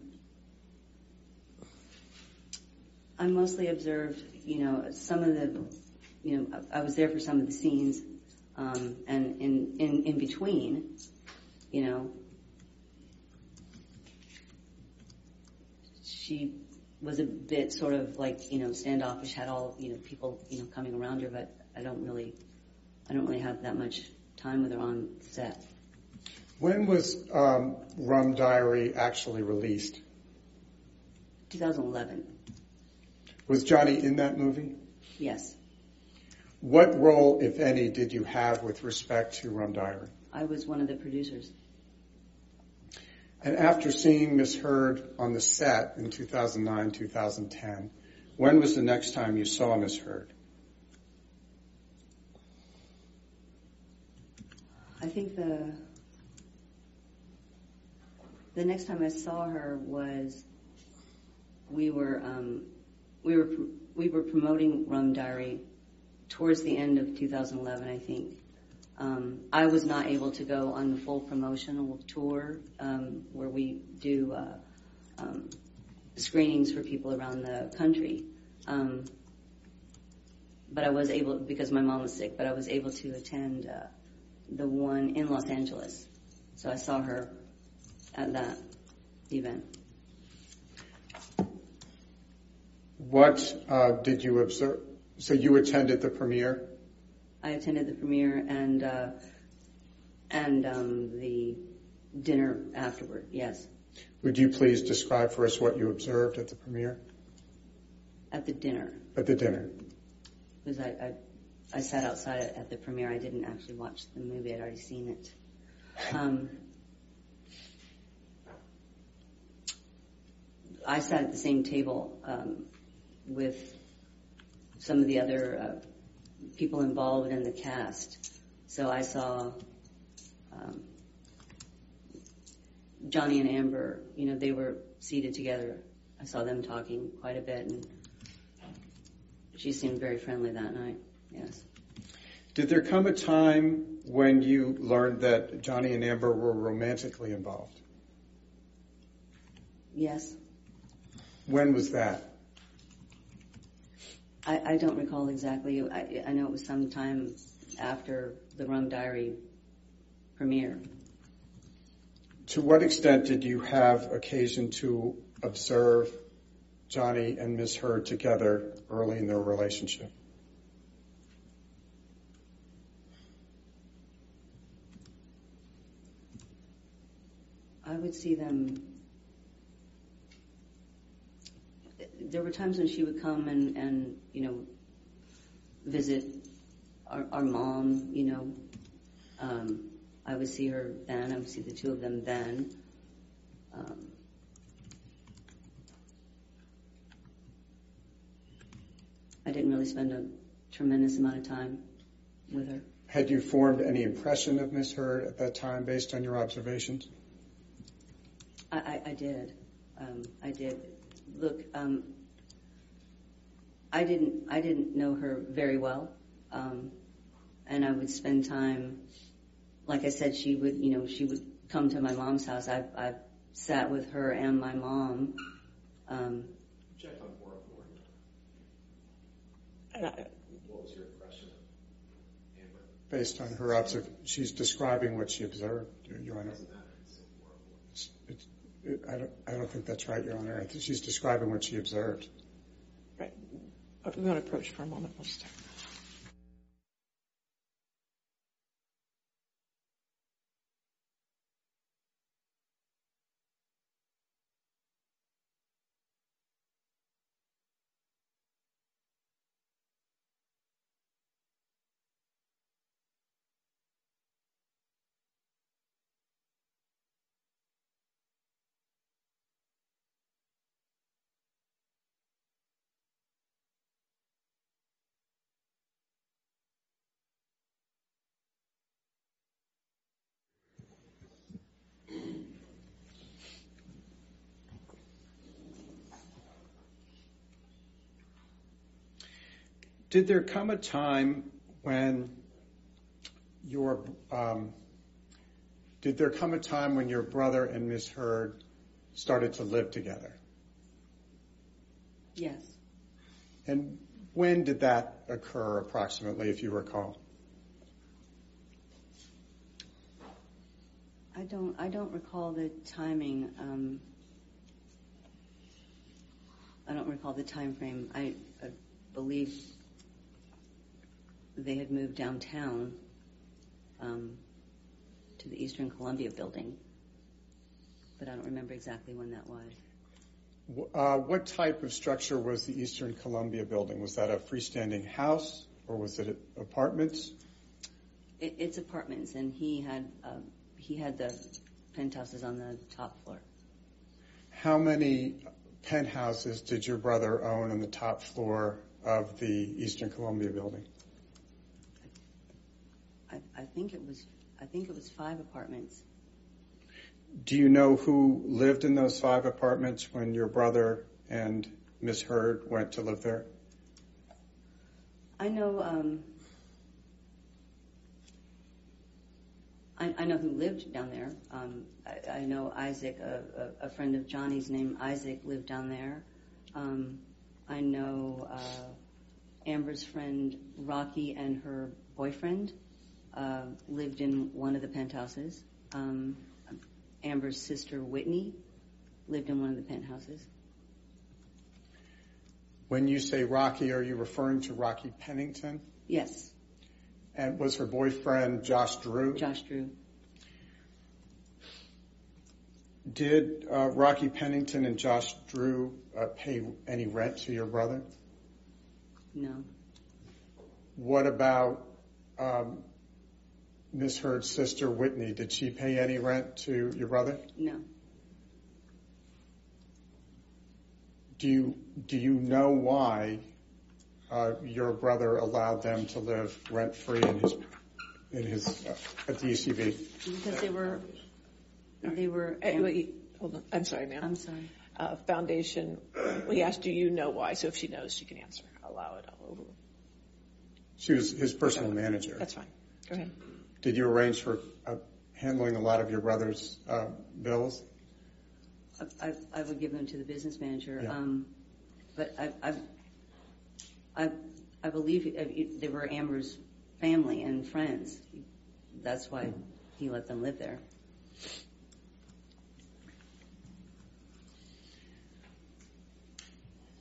I mostly observed, you know, some of the, you know, I was there for some of the scenes, and in, in, in between, you know, she was a bit sort of like, you know, standoffish, had all, you know, people, you know, coming around her, but I don't really, I don't really have that much time with her on set. When was um, Rum Diary actually released? 2011, Was Johnny in that movie? yes. What role, if any, did you have with respect to Rum Diary? I was one of the producers. And after seeing Miss Heard on the set in 2009, 2010, when was the next time you saw Miss Heard? I think the the next time I saw her was we were um, we were we were promoting Rum Diary towards the end of 2011, I think. Um, I was not able to go on the full promotional tour um, where we do uh, um, screenings for people around the country. Um, but I was able, because my mom was sick, but I was able to attend uh, the one in Los Angeles. So I saw her at that event. What uh, did you observe? So you attended the premiere? I attended the premiere and uh, and um, the dinner afterward. Yes, Would you please describe for us what you observed at the premiere, At the dinner, at the dinner? because I, I, I sat outside at the premiere. I didn't actually watch the movie. I'd already seen it. Um, I sat at the same table um, with some of the other uh, people involved in the cast. So I saw um, Johnny and Amber. You know, they were seated together. I saw them talking quite a bit, and she seemed very friendly that night. Yes. Did there come a time when you learned that Johnny and Amber were romantically involved? Yes. When was that? I, don't recall exactly. I, I know it was sometime after the Rum Diary premiere. To what extent did you have occasion to observe Johnny and Miss Heard together early in their relationship? I would see them. There were times when she would come and, and you know, visit our, our mom, you know. Um, I would see her then, I would see the two of them then. Um, I didn't really spend a tremendous amount of time with her. Had you formed any impression of Miss Heard at that time based on your observations? I, I, I did. Um, I did. Look, um, I didn't. I didn't know her very well, um, and I would spend time. Like I said, she would. You know, she would come to my mom's house. I, I sat with her and my mom. Um, Checked on four oh four. And What was your impression of Amber? Based on her observ, she's describing what she observed, Your Honor. Doesn't matter. It's four four. It's, it's, it, I don't, I don't think that's right, Your Honor. I think she's describing what she observed. We want to approach for a moment. We'll just- Did there come a time when your um, did there come a time when your brother and Miss Heard started to live together? yes. And when did that occur, approximately, if you recall? I don't. I don't recall the timing. Um, I don't recall the time frame. I, I believe they had moved downtown um, to the Eastern Columbia building, but I don't remember exactly when that was. Uh, what type of structure was the Eastern Columbia building? Was that a freestanding house or was it apartments? It, it's apartments, and he had um, he had the penthouses on the top floor. How many penthouses did your brother own on the top floor of the Eastern Columbia building? I, think it was. I think it was five apartments. Do you know who lived in those five apartments when your brother and Miss Heard went to live there? I know. Um, I, I know who lived down there. Um, I, know Isaac, a, friend of Johnny's named Isaac, lived down there. Um, I know uh, Amber's friend Rocky and her boyfriend lived in one of the penthouses. Um, Amber's sister Whitney lived in one of the penthouses. When you say Rocky, are you referring to Rocky Pennington? Yes, And was her boyfriend Josh Drew? Josh Drew. Did uh, Rocky Pennington and Josh Drew uh, pay any rent to your brother? No, What about Miss Heard's sister Whitney? Did she pay any rent to your brother? no. Do you do you know why uh, your brother allowed them to live rent free in his in his uh, at the ECB? Because they were, they were, Hold on, I'm sorry, ma'am. I'm sorry. Uh, Foundation, we asked, do you know why? So if she knows, she can answer. Allow it all over. She was his personal manager. That's fine. Go ahead. Did you arrange for uh, handling a lot of your brother's uh, bills? I, would give them to the business manager. Um, but I, I, I, I believe it- they were Amber's family and friends. That's why he let them live there.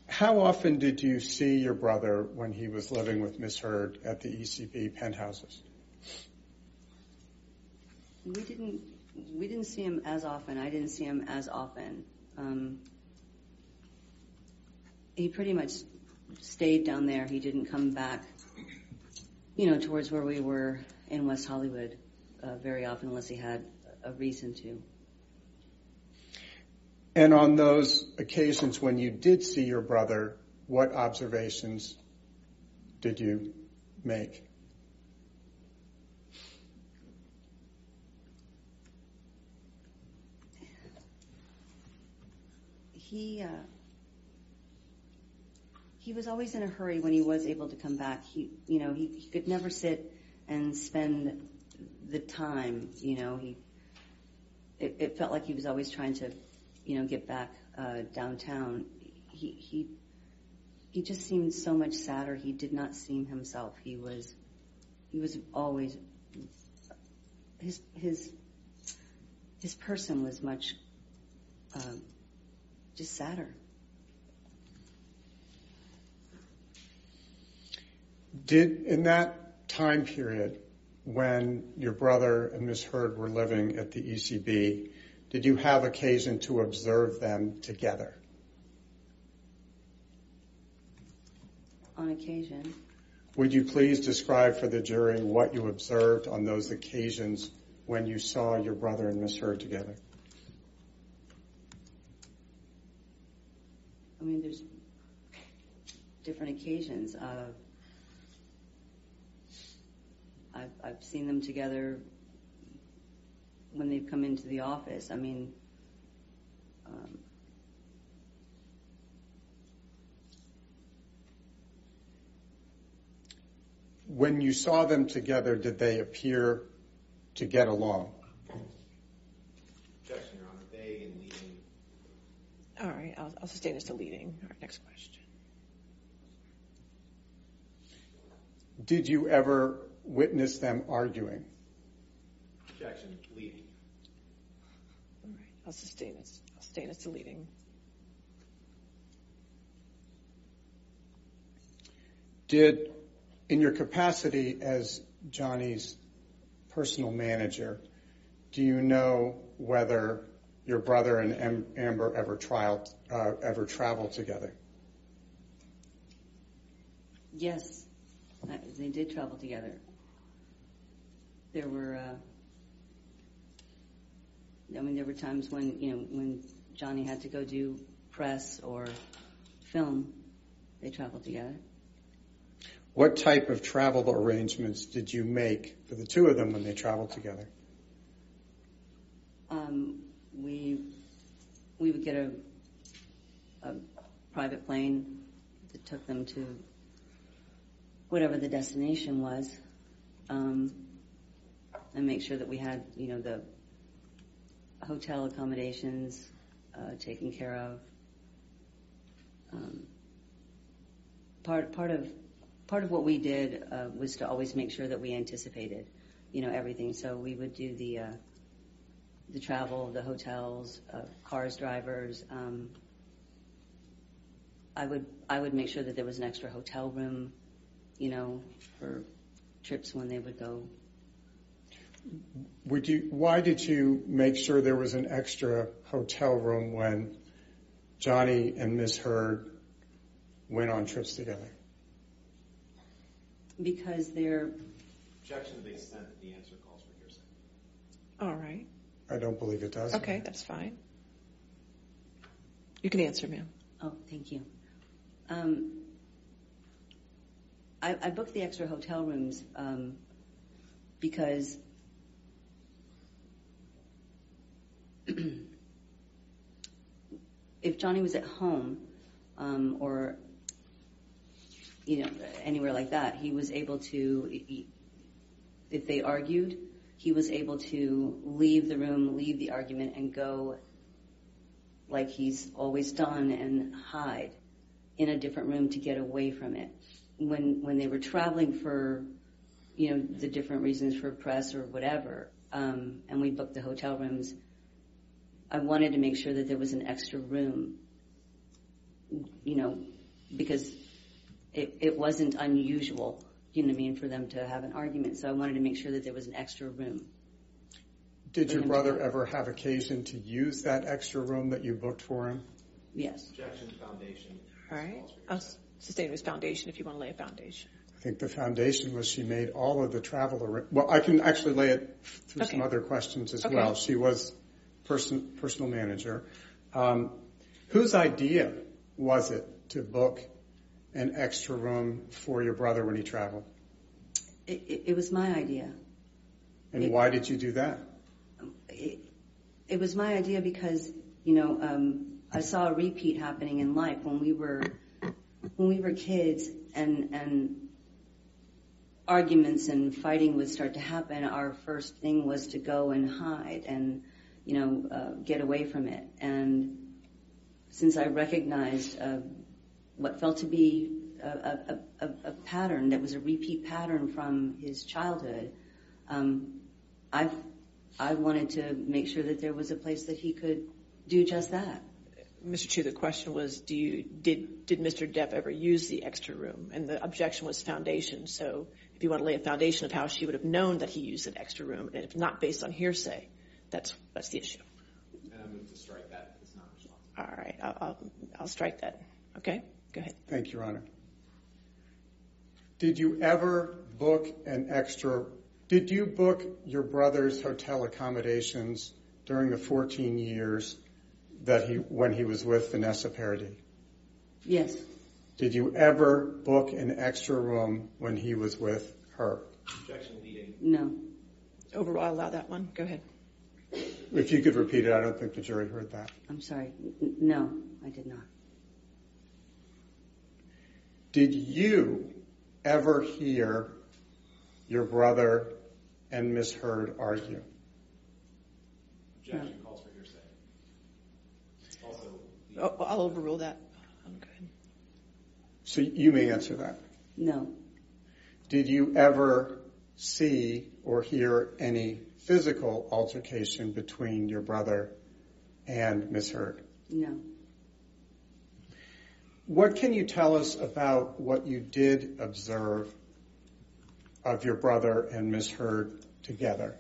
How often did you see your brother when he was living with Miss Heard at the ECB penthouses? We didn't, we didn't see him as often. I didn't see him as often. Um, he pretty much stayed down there. He didn't come back, you know, towards where we were in West Hollywood uh, very often unless he had a reason to. And on those occasions when you did see your brother, what observations did you make? He, uh, he was always in a hurry when he was able to come back. He, you know, he, he could never sit and spend the time, you know, he, it, felt like he was always trying to, you know, get back, uh, downtown. He, he, he just seemed so much sadder. He did not seem himself. He was, he was always, his, his, his person was much, um, just sadder. Did in that time period when your brother and Miss Heard were living at the ECB, did you have occasion to observe them together? On occasion, Would you please describe for the jury what you observed on those occasions when you saw your brother and Miss Heard together? I mean, there's different occasions. Uh, I've, seen them together when they've come into the office. I mean, um, When you saw them together, did they appear to get along? Objection, Your Honor, vague and leading. All right, I'll, I'll sustain this to leading. All right, next question. Did you ever witness them arguing? Objection, leading. All right, I'll sustain this. I'll sustain this to leading. Did, in your capacity as Johnny's personal manager, do you know whether your brother and Amber ever uh, ever traveled together? yes, they did travel together. There were, uh, I mean, there were times when, you know, when Johnny had to go do press or film, they traveled together. What type of travel arrangements did you make for the two of them when they traveled together? Um, we we would get a private plane that took them to whatever the destination was, um, and make sure that we had you know the hotel accommodations uh, taken care of. Um, part part of part of what we did uh, was to always make sure that we anticipated, you know, everything. So we would do the uh, the travel, the hotels, uh, cars, drivers. Um, I would I would make sure that there was an extra hotel room, you know, for trips when they would go. Would you, why did you make sure there was an extra hotel room when Johnny and Miss Heard went on trips together? Because they're, Objection to the extent that the answer calls for hearsay. All right. I don't believe it does. Okay, that's fine. You can answer, ma'am. oh, thank you. Um, I, I booked the extra hotel rooms um, because if Johnny was at home um, or you know anywhere like that, he was able to. If they argued, he was able to leave the room, leave the argument, and go like he's always done and hide in a different room to get away from it. When when they were traveling for, you know, the different reasons for press or whatever, um, and we booked the hotel rooms, I wanted to make sure that there was an extra room, you know, because it, it wasn't unusual, you know what I mean, for them to have an argument. So I wanted to make sure that there was an extra room. Did your For him to brother ever have occasion to use that extra room that you booked for him? Yes. Objection, foundation. All right. calls for I'll sustain his foundation if you want to lay a foundation. I think the foundation was she made all of the travel. arra- Well, I can actually lay it through some other questions as well. She was person, personal manager. Um, whose idea was it to book an extra room for your brother when he traveled? It, was my idea. And why did you do that? it, it was my idea because you know um, I saw a repeat happening in life when we were when we were kids and and arguments and fighting would start to happen. Our first thing was to go and hide and you know uh, get away from it. And since I recognized uh, what felt to be a, a, a, a pattern that was a repeat pattern from his childhood, um, I've I wanted to make sure that there was a place that he could do just that. Mr. Chew, the question was, do you, did, did Mr. Depp ever use the extra room? And the objection was foundation. So if you want to lay a foundation of how she would have known that he used an extra room, and if not based on hearsay, that's, that's the issue. And I move to strike that. It's not responsible. All right, I'll, I'll, I'll strike that. Okay, go ahead. Thank you, Your Honor. Did you ever book an extra? Did you book your brother's hotel accommodations during the 14 years that he when he was with Vanessa Paradis? Yes, Did you ever book an extra room when he was with her? Objection leading. no, Overall, allow that one. Go ahead. If you could repeat it, I don't think the jury heard that. I'm sorry. No, I did not. Did you ever hear your brother and Miss Heard argue? Objection calls for hearsay. Also, Oh, I'll overrule that. I'm good. So you may answer that. No, Did you ever see or hear any physical altercation between your brother and Miss Heard? no. What can you tell us about what you did observe of your brother and Miss Heard together?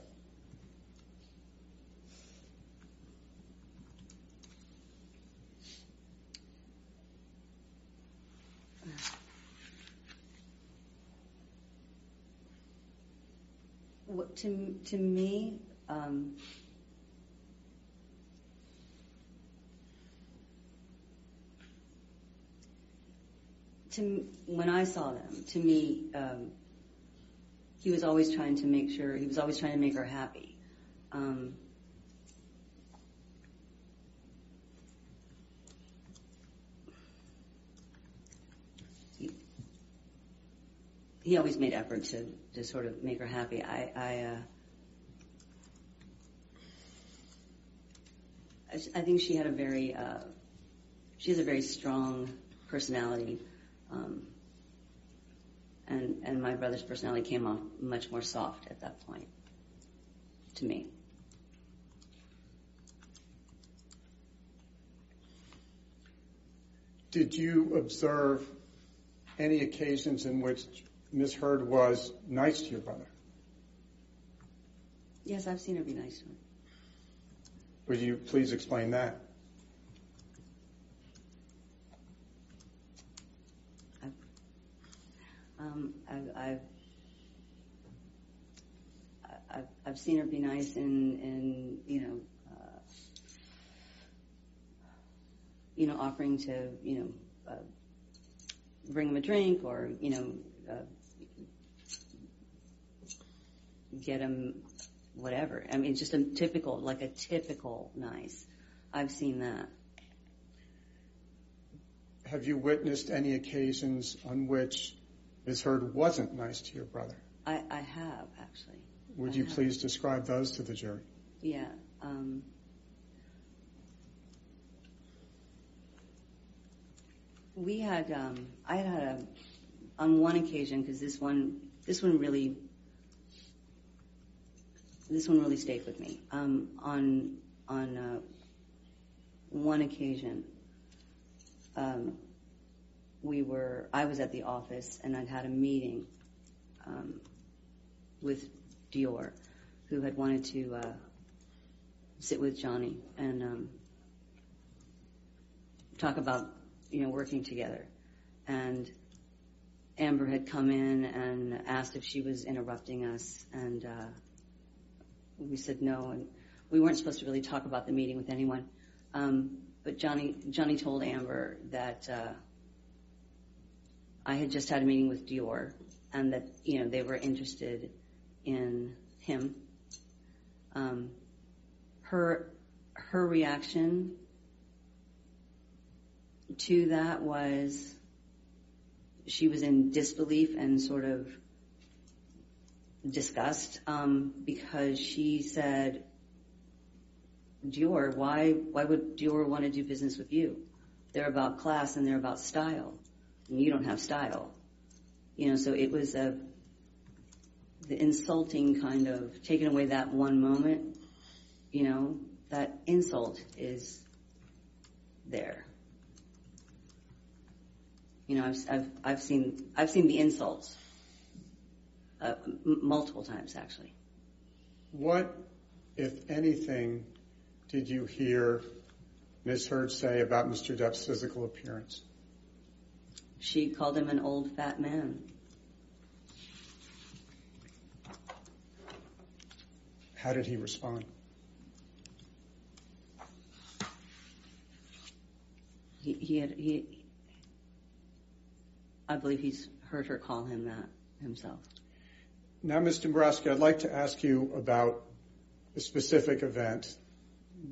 To to me, um, when I saw them, to me, um, he was always trying to make sure he was always trying to make her happy. Um, he, always made effort to, to sort of make her happy. I, I, uh, think she had a very, uh, she has a very strong personality. Um, and, and my brother's personality came off much more soft at that point to me. Did you observe any occasions in which Miss Heard was nice to your brother? Yes, I've seen her be nice to him. Would you please explain that? I've, I've, seen her be nice in, in you know, uh, you know, offering to, you know, uh, bring him a drink or, you know, uh, get him whatever. I mean, just a typical, like a typical nice. I've seen that. Have you witnessed any occasions on which Ms. Heard wasn't nice to your brother? I, I have actually. Would I you have. please describe those to the jury? Yeah. Um, we had, um, I had had a, on one occasion, because this one, this one really, this one really stayed with me. Um, on, on, uh, one occasion, um, we were, I was at the office and I'd had a meeting, um, with Dior, who had wanted to uh, sit with Johnny and um, talk about you know working together. And Amber had come in and asked if she was interrupting us, and uh, we said no, and we weren't supposed to really talk about the meeting with anyone. Um, but Johnny told Amber that uh, I had just had a meeting with Dior, and that you know they were interested in him. Um, her her reaction to that was she was in disbelief and sort of disgust um, because she said, "Dior, why why would Dior want to do business with you? They're about class and they're about style, you don't have style." You know, so it was a the insulting kind of taking away that one moment, you know, that insult is there. You know, I've, seen, I've seen the insults uh, multiple times actually. What, if anything, did you hear Ms. Heard say about Mr. Depp's physical appearance? She called him an old fat man. How did he respond? He, he had, he, I believe he's heard her call him that himself. Now, Ms. Dembrowski, I'd like to ask you about a specific event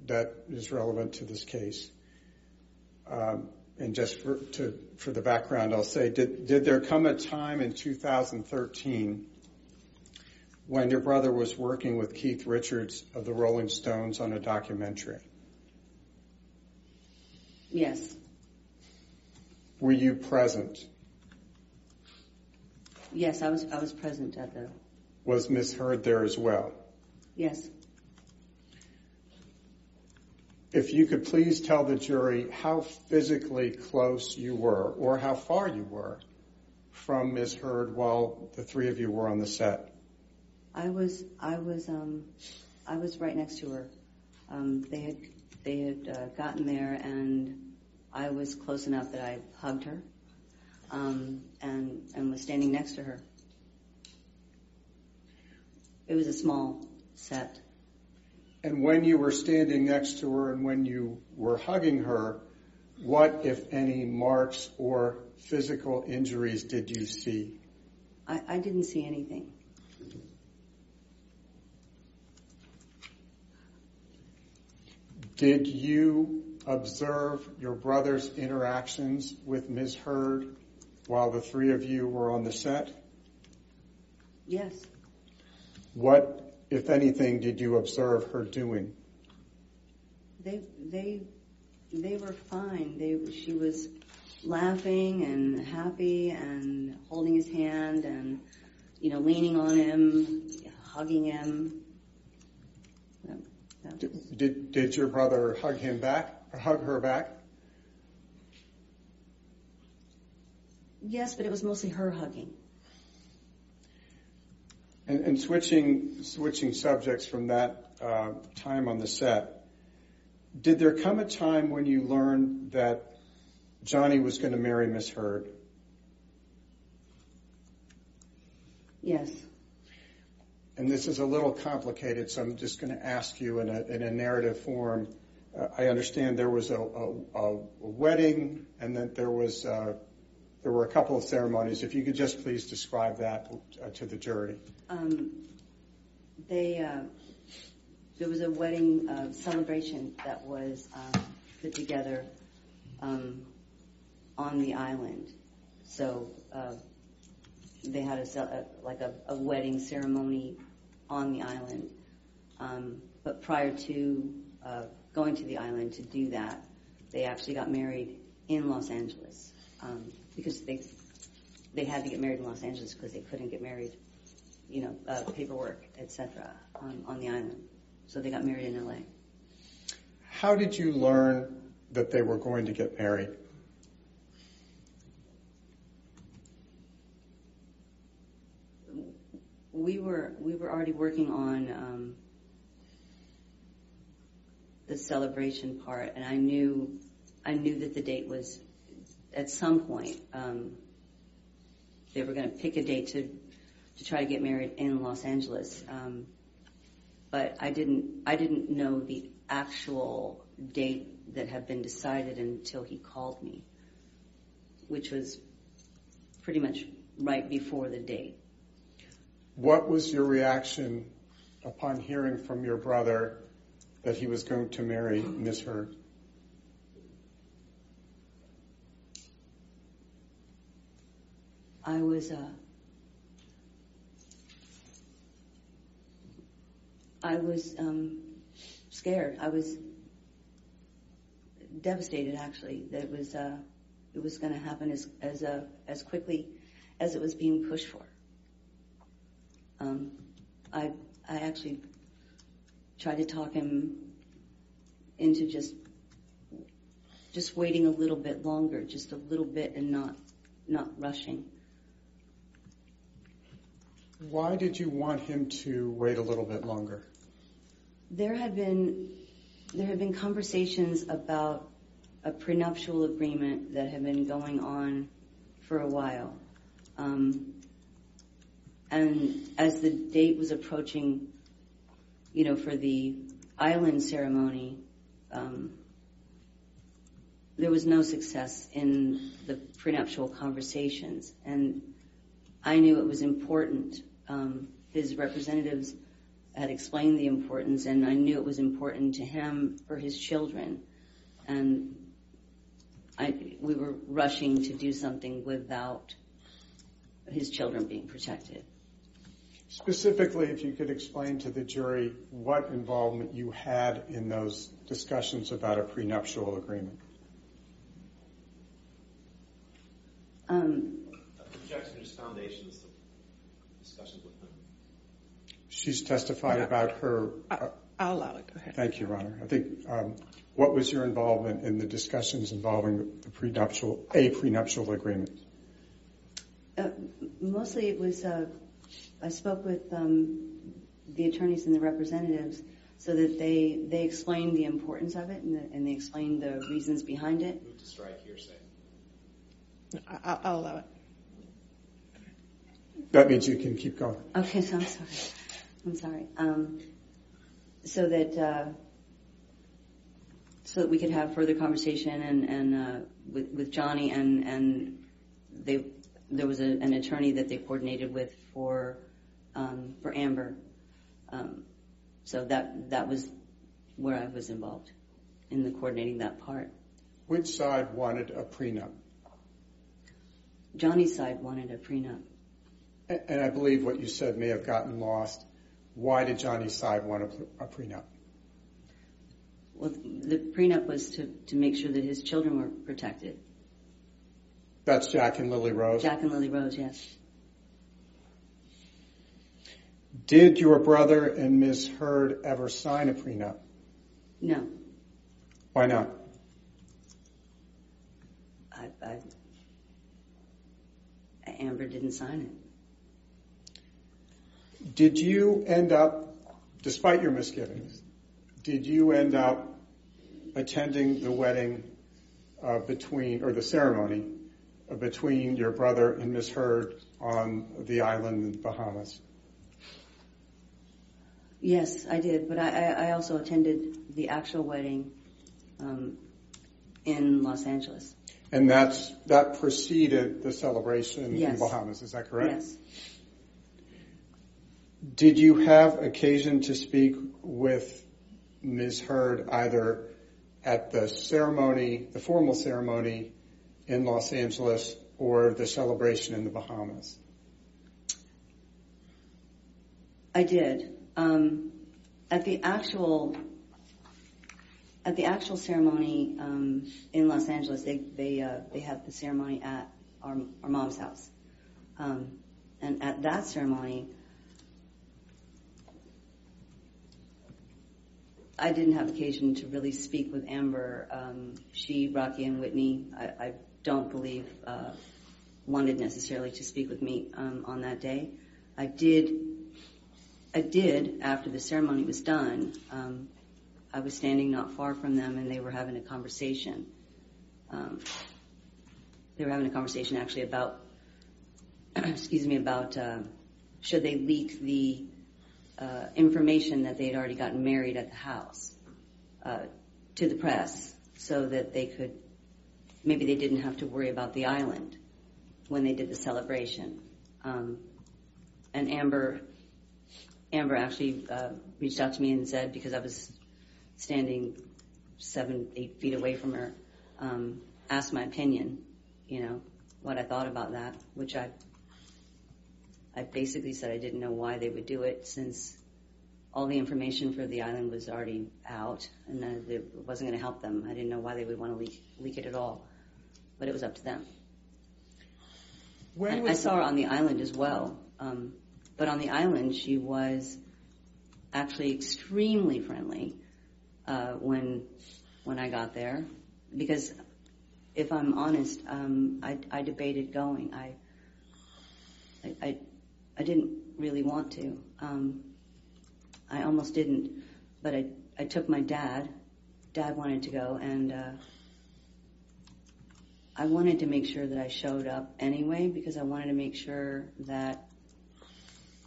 that is relevant to this case. Um, And just for, for the background, I'll say, did, did there come a time in 2013 when your brother was working with Keith Richards of the Rolling Stones on a documentary? Yes, Were you present? yes, I was, I was present at the, Was Ms. Heard there as well? yes. If you could please tell the jury how physically close you were or how far you were from Ms. Heard while the three of you were on the set. I was, I was, um, I was right next to her. Um, they had, they had uh, gotten there, and I was close enough that I hugged her, um, and was standing next to her. It was a small set. And when you were standing next to her and when you were hugging her, what, if any, marks or physical injuries did you see? I, didn't see anything. Did you observe your brother's interactions with Ms. Heard while the three of you were on the set? Yes, What, if anything, did you observe her doing? they, they, they were fine. They, she was laughing and happy and holding his hand and, you know, leaning on him, hugging him. That- that was- Did, did your brother hug him back, or hug her back? Yes, but it was mostly her hugging. And, and switching, switching subjects from that uh, time on the set, did there come a time when you learned that Johnny was going to marry Miss Heard? Yes. And this is a little complicated, so I'm just going to ask you in a, narrative form. Uh, I understand there was a wedding, and that there was uh, there were a couple of ceremonies. If you could just please describe that uh, to the jury. Um, uh, there was a wedding uh, celebration that was um, put together um, on the island. So they had a, like a, wedding ceremony on the island. But prior to going to the island to do that, they actually got married in Los Angeles because they they had to get married in Los Angeles because they couldn't get married, you know, uh, paperwork, etc. On, on the island. So they got married in LA. How did you learn that they were going to get married? we were we were already working on um, the celebration part, and I knew I knew that the date was at some point um, they were going to pick a date to try to get married in Los Angeles, um, but I didn't I didn't know the actual date that had been decided until he called me, which was pretty much right before the date. What was your reaction upon hearing from your brother that he was going to marry Miss Heard? I was uh, I was um, scared. I was devastated, actually, that it was uh, it was going to happen as as uh, as quickly as it was being pushed for. Um, I I actually tried to talk him into just just waiting a little bit longer, just a little bit, and not not rushing. Why did you want him to wait a little bit longer? There had been conversations about a prenuptial agreement that had been going on for a while. Um, and as the date was approaching, you know, for the island ceremony, um, there was no success in the prenuptial conversations. And I knew it was important. Um, his representatives had explained the importance, and I knew it was important to him for his children. And we were rushing to do something without his children being protected. Specifically, if you could explain to the jury what involvement you had in those discussions about a prenuptial agreement. Um, Objection is foundations of discussions with them. She's testified about her. Uh, I'll allow it. Go ahead. thank you, Your Honor. I think. Um, what was your involvement in the discussions involving the prenuptial, a prenuptial agreement? uh, mostly it was, uh, I spoke with um, the attorneys and the representatives so that they, they explained the importance of it and, they explained the reasons behind it. Move to strike hearsay. I'll, I'll allow it. That means you can keep going. Okay, so I'm sorry. I'm sorry. Um, so that uh, so that we could have further conversation and and uh, with with Johnny and and they there was a, an attorney that they coordinated with for um, for Amber. Um, so that that was where I was involved in the coordinating that part. Which side wanted a prenup? Johnny's side wanted a prenup. And I believe what you said may have gotten lost. Why did Johnny side want a, prenup? Well, the prenup was to, to make sure that his children were protected. That's Jack and Lily Rose. Jack and Lily Rose, yes. Did your brother and Ms. Heard ever sign a prenup? No, Why not? I, I, Amber didn't sign it. Did you end up, despite your misgivings, did you end up attending the wedding uh, between, or the ceremony uh, between your brother and Miss Heard on the island in the Bahamas? Yes, I did, but I, also attended the actual wedding um, in Los Angeles. And that's, that preceded the celebration in. Bahamas, is that correct? Yes. Did you have occasion to speak with Ms. Heard either at the ceremony, the formal ceremony in Los Angeles or the celebration in the Bahamas? I did. Um, at the actual ceremony um, in Los Angeles, they uh, had the ceremony at our our mom's house, um, and at that ceremony, I didn't have occasion to really speak with Amber. Um, she, Rocky, and Whitney, I, I don't believe uh, wanted necessarily to speak with me um, on that day. I did I did after the ceremony was done. Um, I was standing not far from them, and they were having a conversation. Um, they were having a conversation actually about, excuse me, about uh, should they leak the information that they had already gotten married at the house uh, to the press, so that they could maybe they didn't have to worry about the island when they did the celebration. Um, and Amber Amber actually uh, reached out to me and said, because I was standing seven, eight feet away from her, um, asked my opinion, you know, what I thought about that, which I, I basically said I didn't know why they would do it since all the information for the island was already out and it wasn't going to help them. I didn't know why they would want to leak, leak it at all, but it was up to them. I, saw her on the island as well. Um, but on the island, she was actually extremely friendly uh, when when I got there. Because if I'm honest, um, I, I debated going. I, I didn't really want to. Um, I almost didn't, but I I took my dad. Dad wanted to go, and uh, I wanted to make sure that I showed up anyway because I wanted to make sure that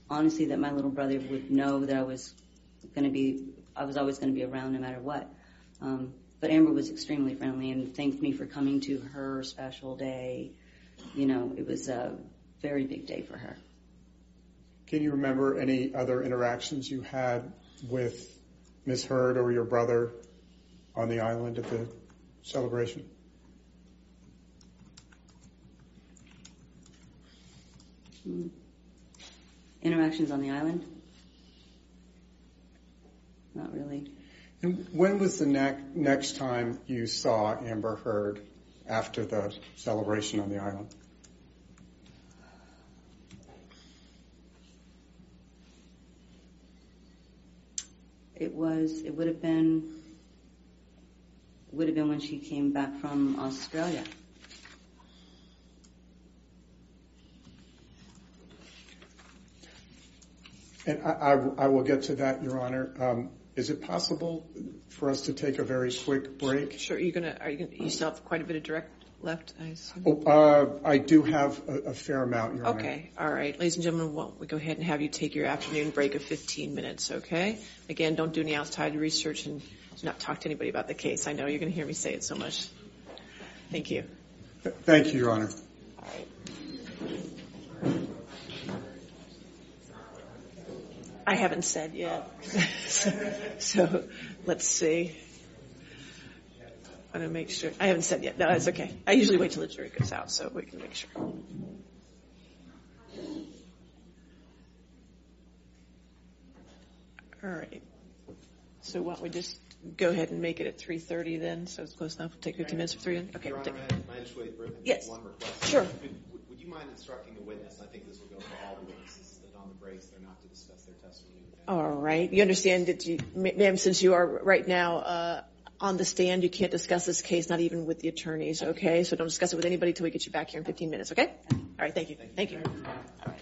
honestly that my little brother would know that I was going to be I was always going to be around no matter what. Um, but Amber was extremely friendly and thanked me for coming to her special day. You know, it was a very big day for her. Can you remember any other interactions you had with Miss Heard or your brother on the island at the celebration? Interactions on the island? Not really. And when was the ne- next time you saw Amber Heard after the celebration on the island? Was. It would have been. Would have been when she came back from Australia. And I, I, I will get to that, Your Honor. Um, is it possible for us to take a very quick break? Sure, you're gonna, are you gonna, you still have quite a bit of direct left, I assume? Oh, uh, I do have a, a fair amount, Your Honor. Okay, all right. Ladies and gentlemen, we go ahead and have you take your afternoon break of 15 minutes, okay? Again, don't do any outside research and do not talk to anybody about the case. I know you're going to hear me say it so much. Thank you. Th- Thank you, Your Honor. All right. I haven't said yet. so let's see. Want to make sure. I haven't said yet. No, it's okay. I usually wait till the jury goes out so we can make sure. All right. So why don't we just go ahead and make it at 3.30 then, so it's close enough. We'll take 15 minutes for 3. Okay. Your Honor, may I just wait for Yes. one request? Sure. Would you mind instructing the witness, I think this will go for all the witnesses, that on the breaks, they're not to discuss their testimony. All right. You understand that you, ma'am, since you are right now uh, on the stand, you can't discuss this case, not even with the attorneys, okay? So don't discuss it with anybody till we get you back here in 15 minutes, okay? All right, thank you. Thank you. All right.